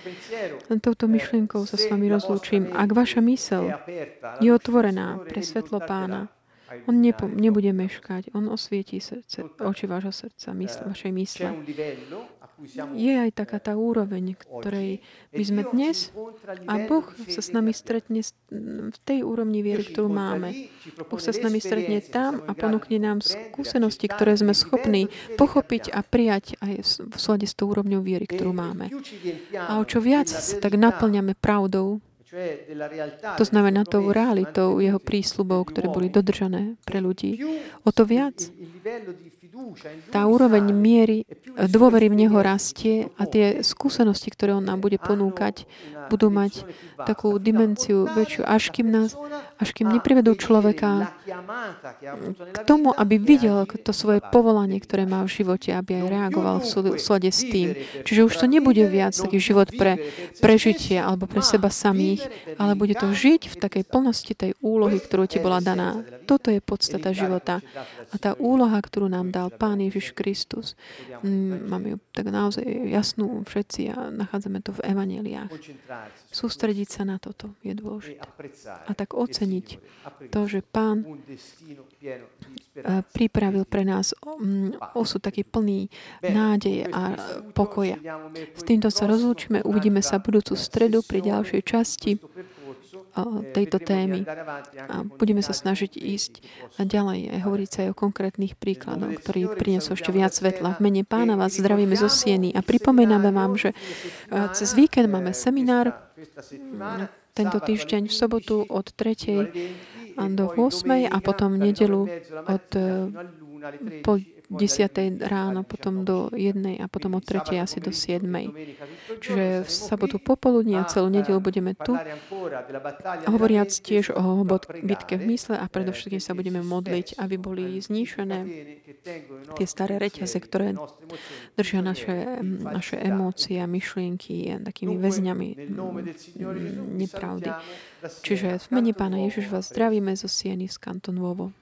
Len touto myšlienkou sa s vami rozlúčim. Ak vaša mysel je otvorená pre svetlo pána, on nepo, nebude meškať. On osvietí srdce, oči vášho srdca, mysle, vašej mysle. Je aj taká tá úroveň, ktorej my sme dnes a Boh sa s nami stretne v tej úrovni viery, ktorú máme. Boh sa s nami stretne tam a ponúkne nám skúsenosti, ktoré sme schopní pochopiť a prijať aj v slade s tou úrovňou viery, ktorú máme. A o čo viac sa tak naplňame pravdou, to znamená tou realitou jeho prísľubov, ktoré boli dodržané pre ľudí. O to viac tá úroveň miery dôvery v Neho rastie a tie skúsenosti, ktoré On nám bude ponúkať, budú mať takú dimenziu väčšiu, až kým, nás, až kým neprivedú človeka k tomu, aby videl to svoje povolanie, ktoré má v živote, aby aj reagoval v súlade s tým. Čiže už to nebude viac taký život pre prežitie alebo pre seba samých, ale bude to žiť v takej plnosti tej úlohy, ktorú ti bola daná. Toto je podstata života. A tá úloha, ktorú nám dá dal Pán Ježiš Kristus. Mm, máme ju tak naozaj jasnú všetci a nachádzame to v evaneliách. Sústrediť sa na toto je dôležité. A tak oceniť to, že Pán pripravil pre nás mm, osud taký plný nádeje a pokoja. S týmto sa rozlúčime, uvidíme sa budúcu stredu pri ďalšej časti tejto témy a budeme sa snažiť ísť ďalej a hovoriť sa aj o konkrétnych príkladoch, ktorí prinesú ešte viac svetla. V mene pána vás zdravíme zo Sieny a pripomíname vám, že cez víkend máme seminár tento týždeň v sobotu od 3. do 8. a potom v nedelu od po 10. ráno, potom do 1. a potom od 3. asi do 7. Čiže v sobotu popoludní a celú nedelu budeme tu, hovoriac tiež o bitke v mysle a predovšetkým sa budeme modliť, aby boli znišené tie staré reťaze, ktoré držia naše, naše emócie a myšlienky takými väzňami nepravdy. Čiže v mene Pána Ježiš vás zdravíme zo Sieny z Kanton Vovo.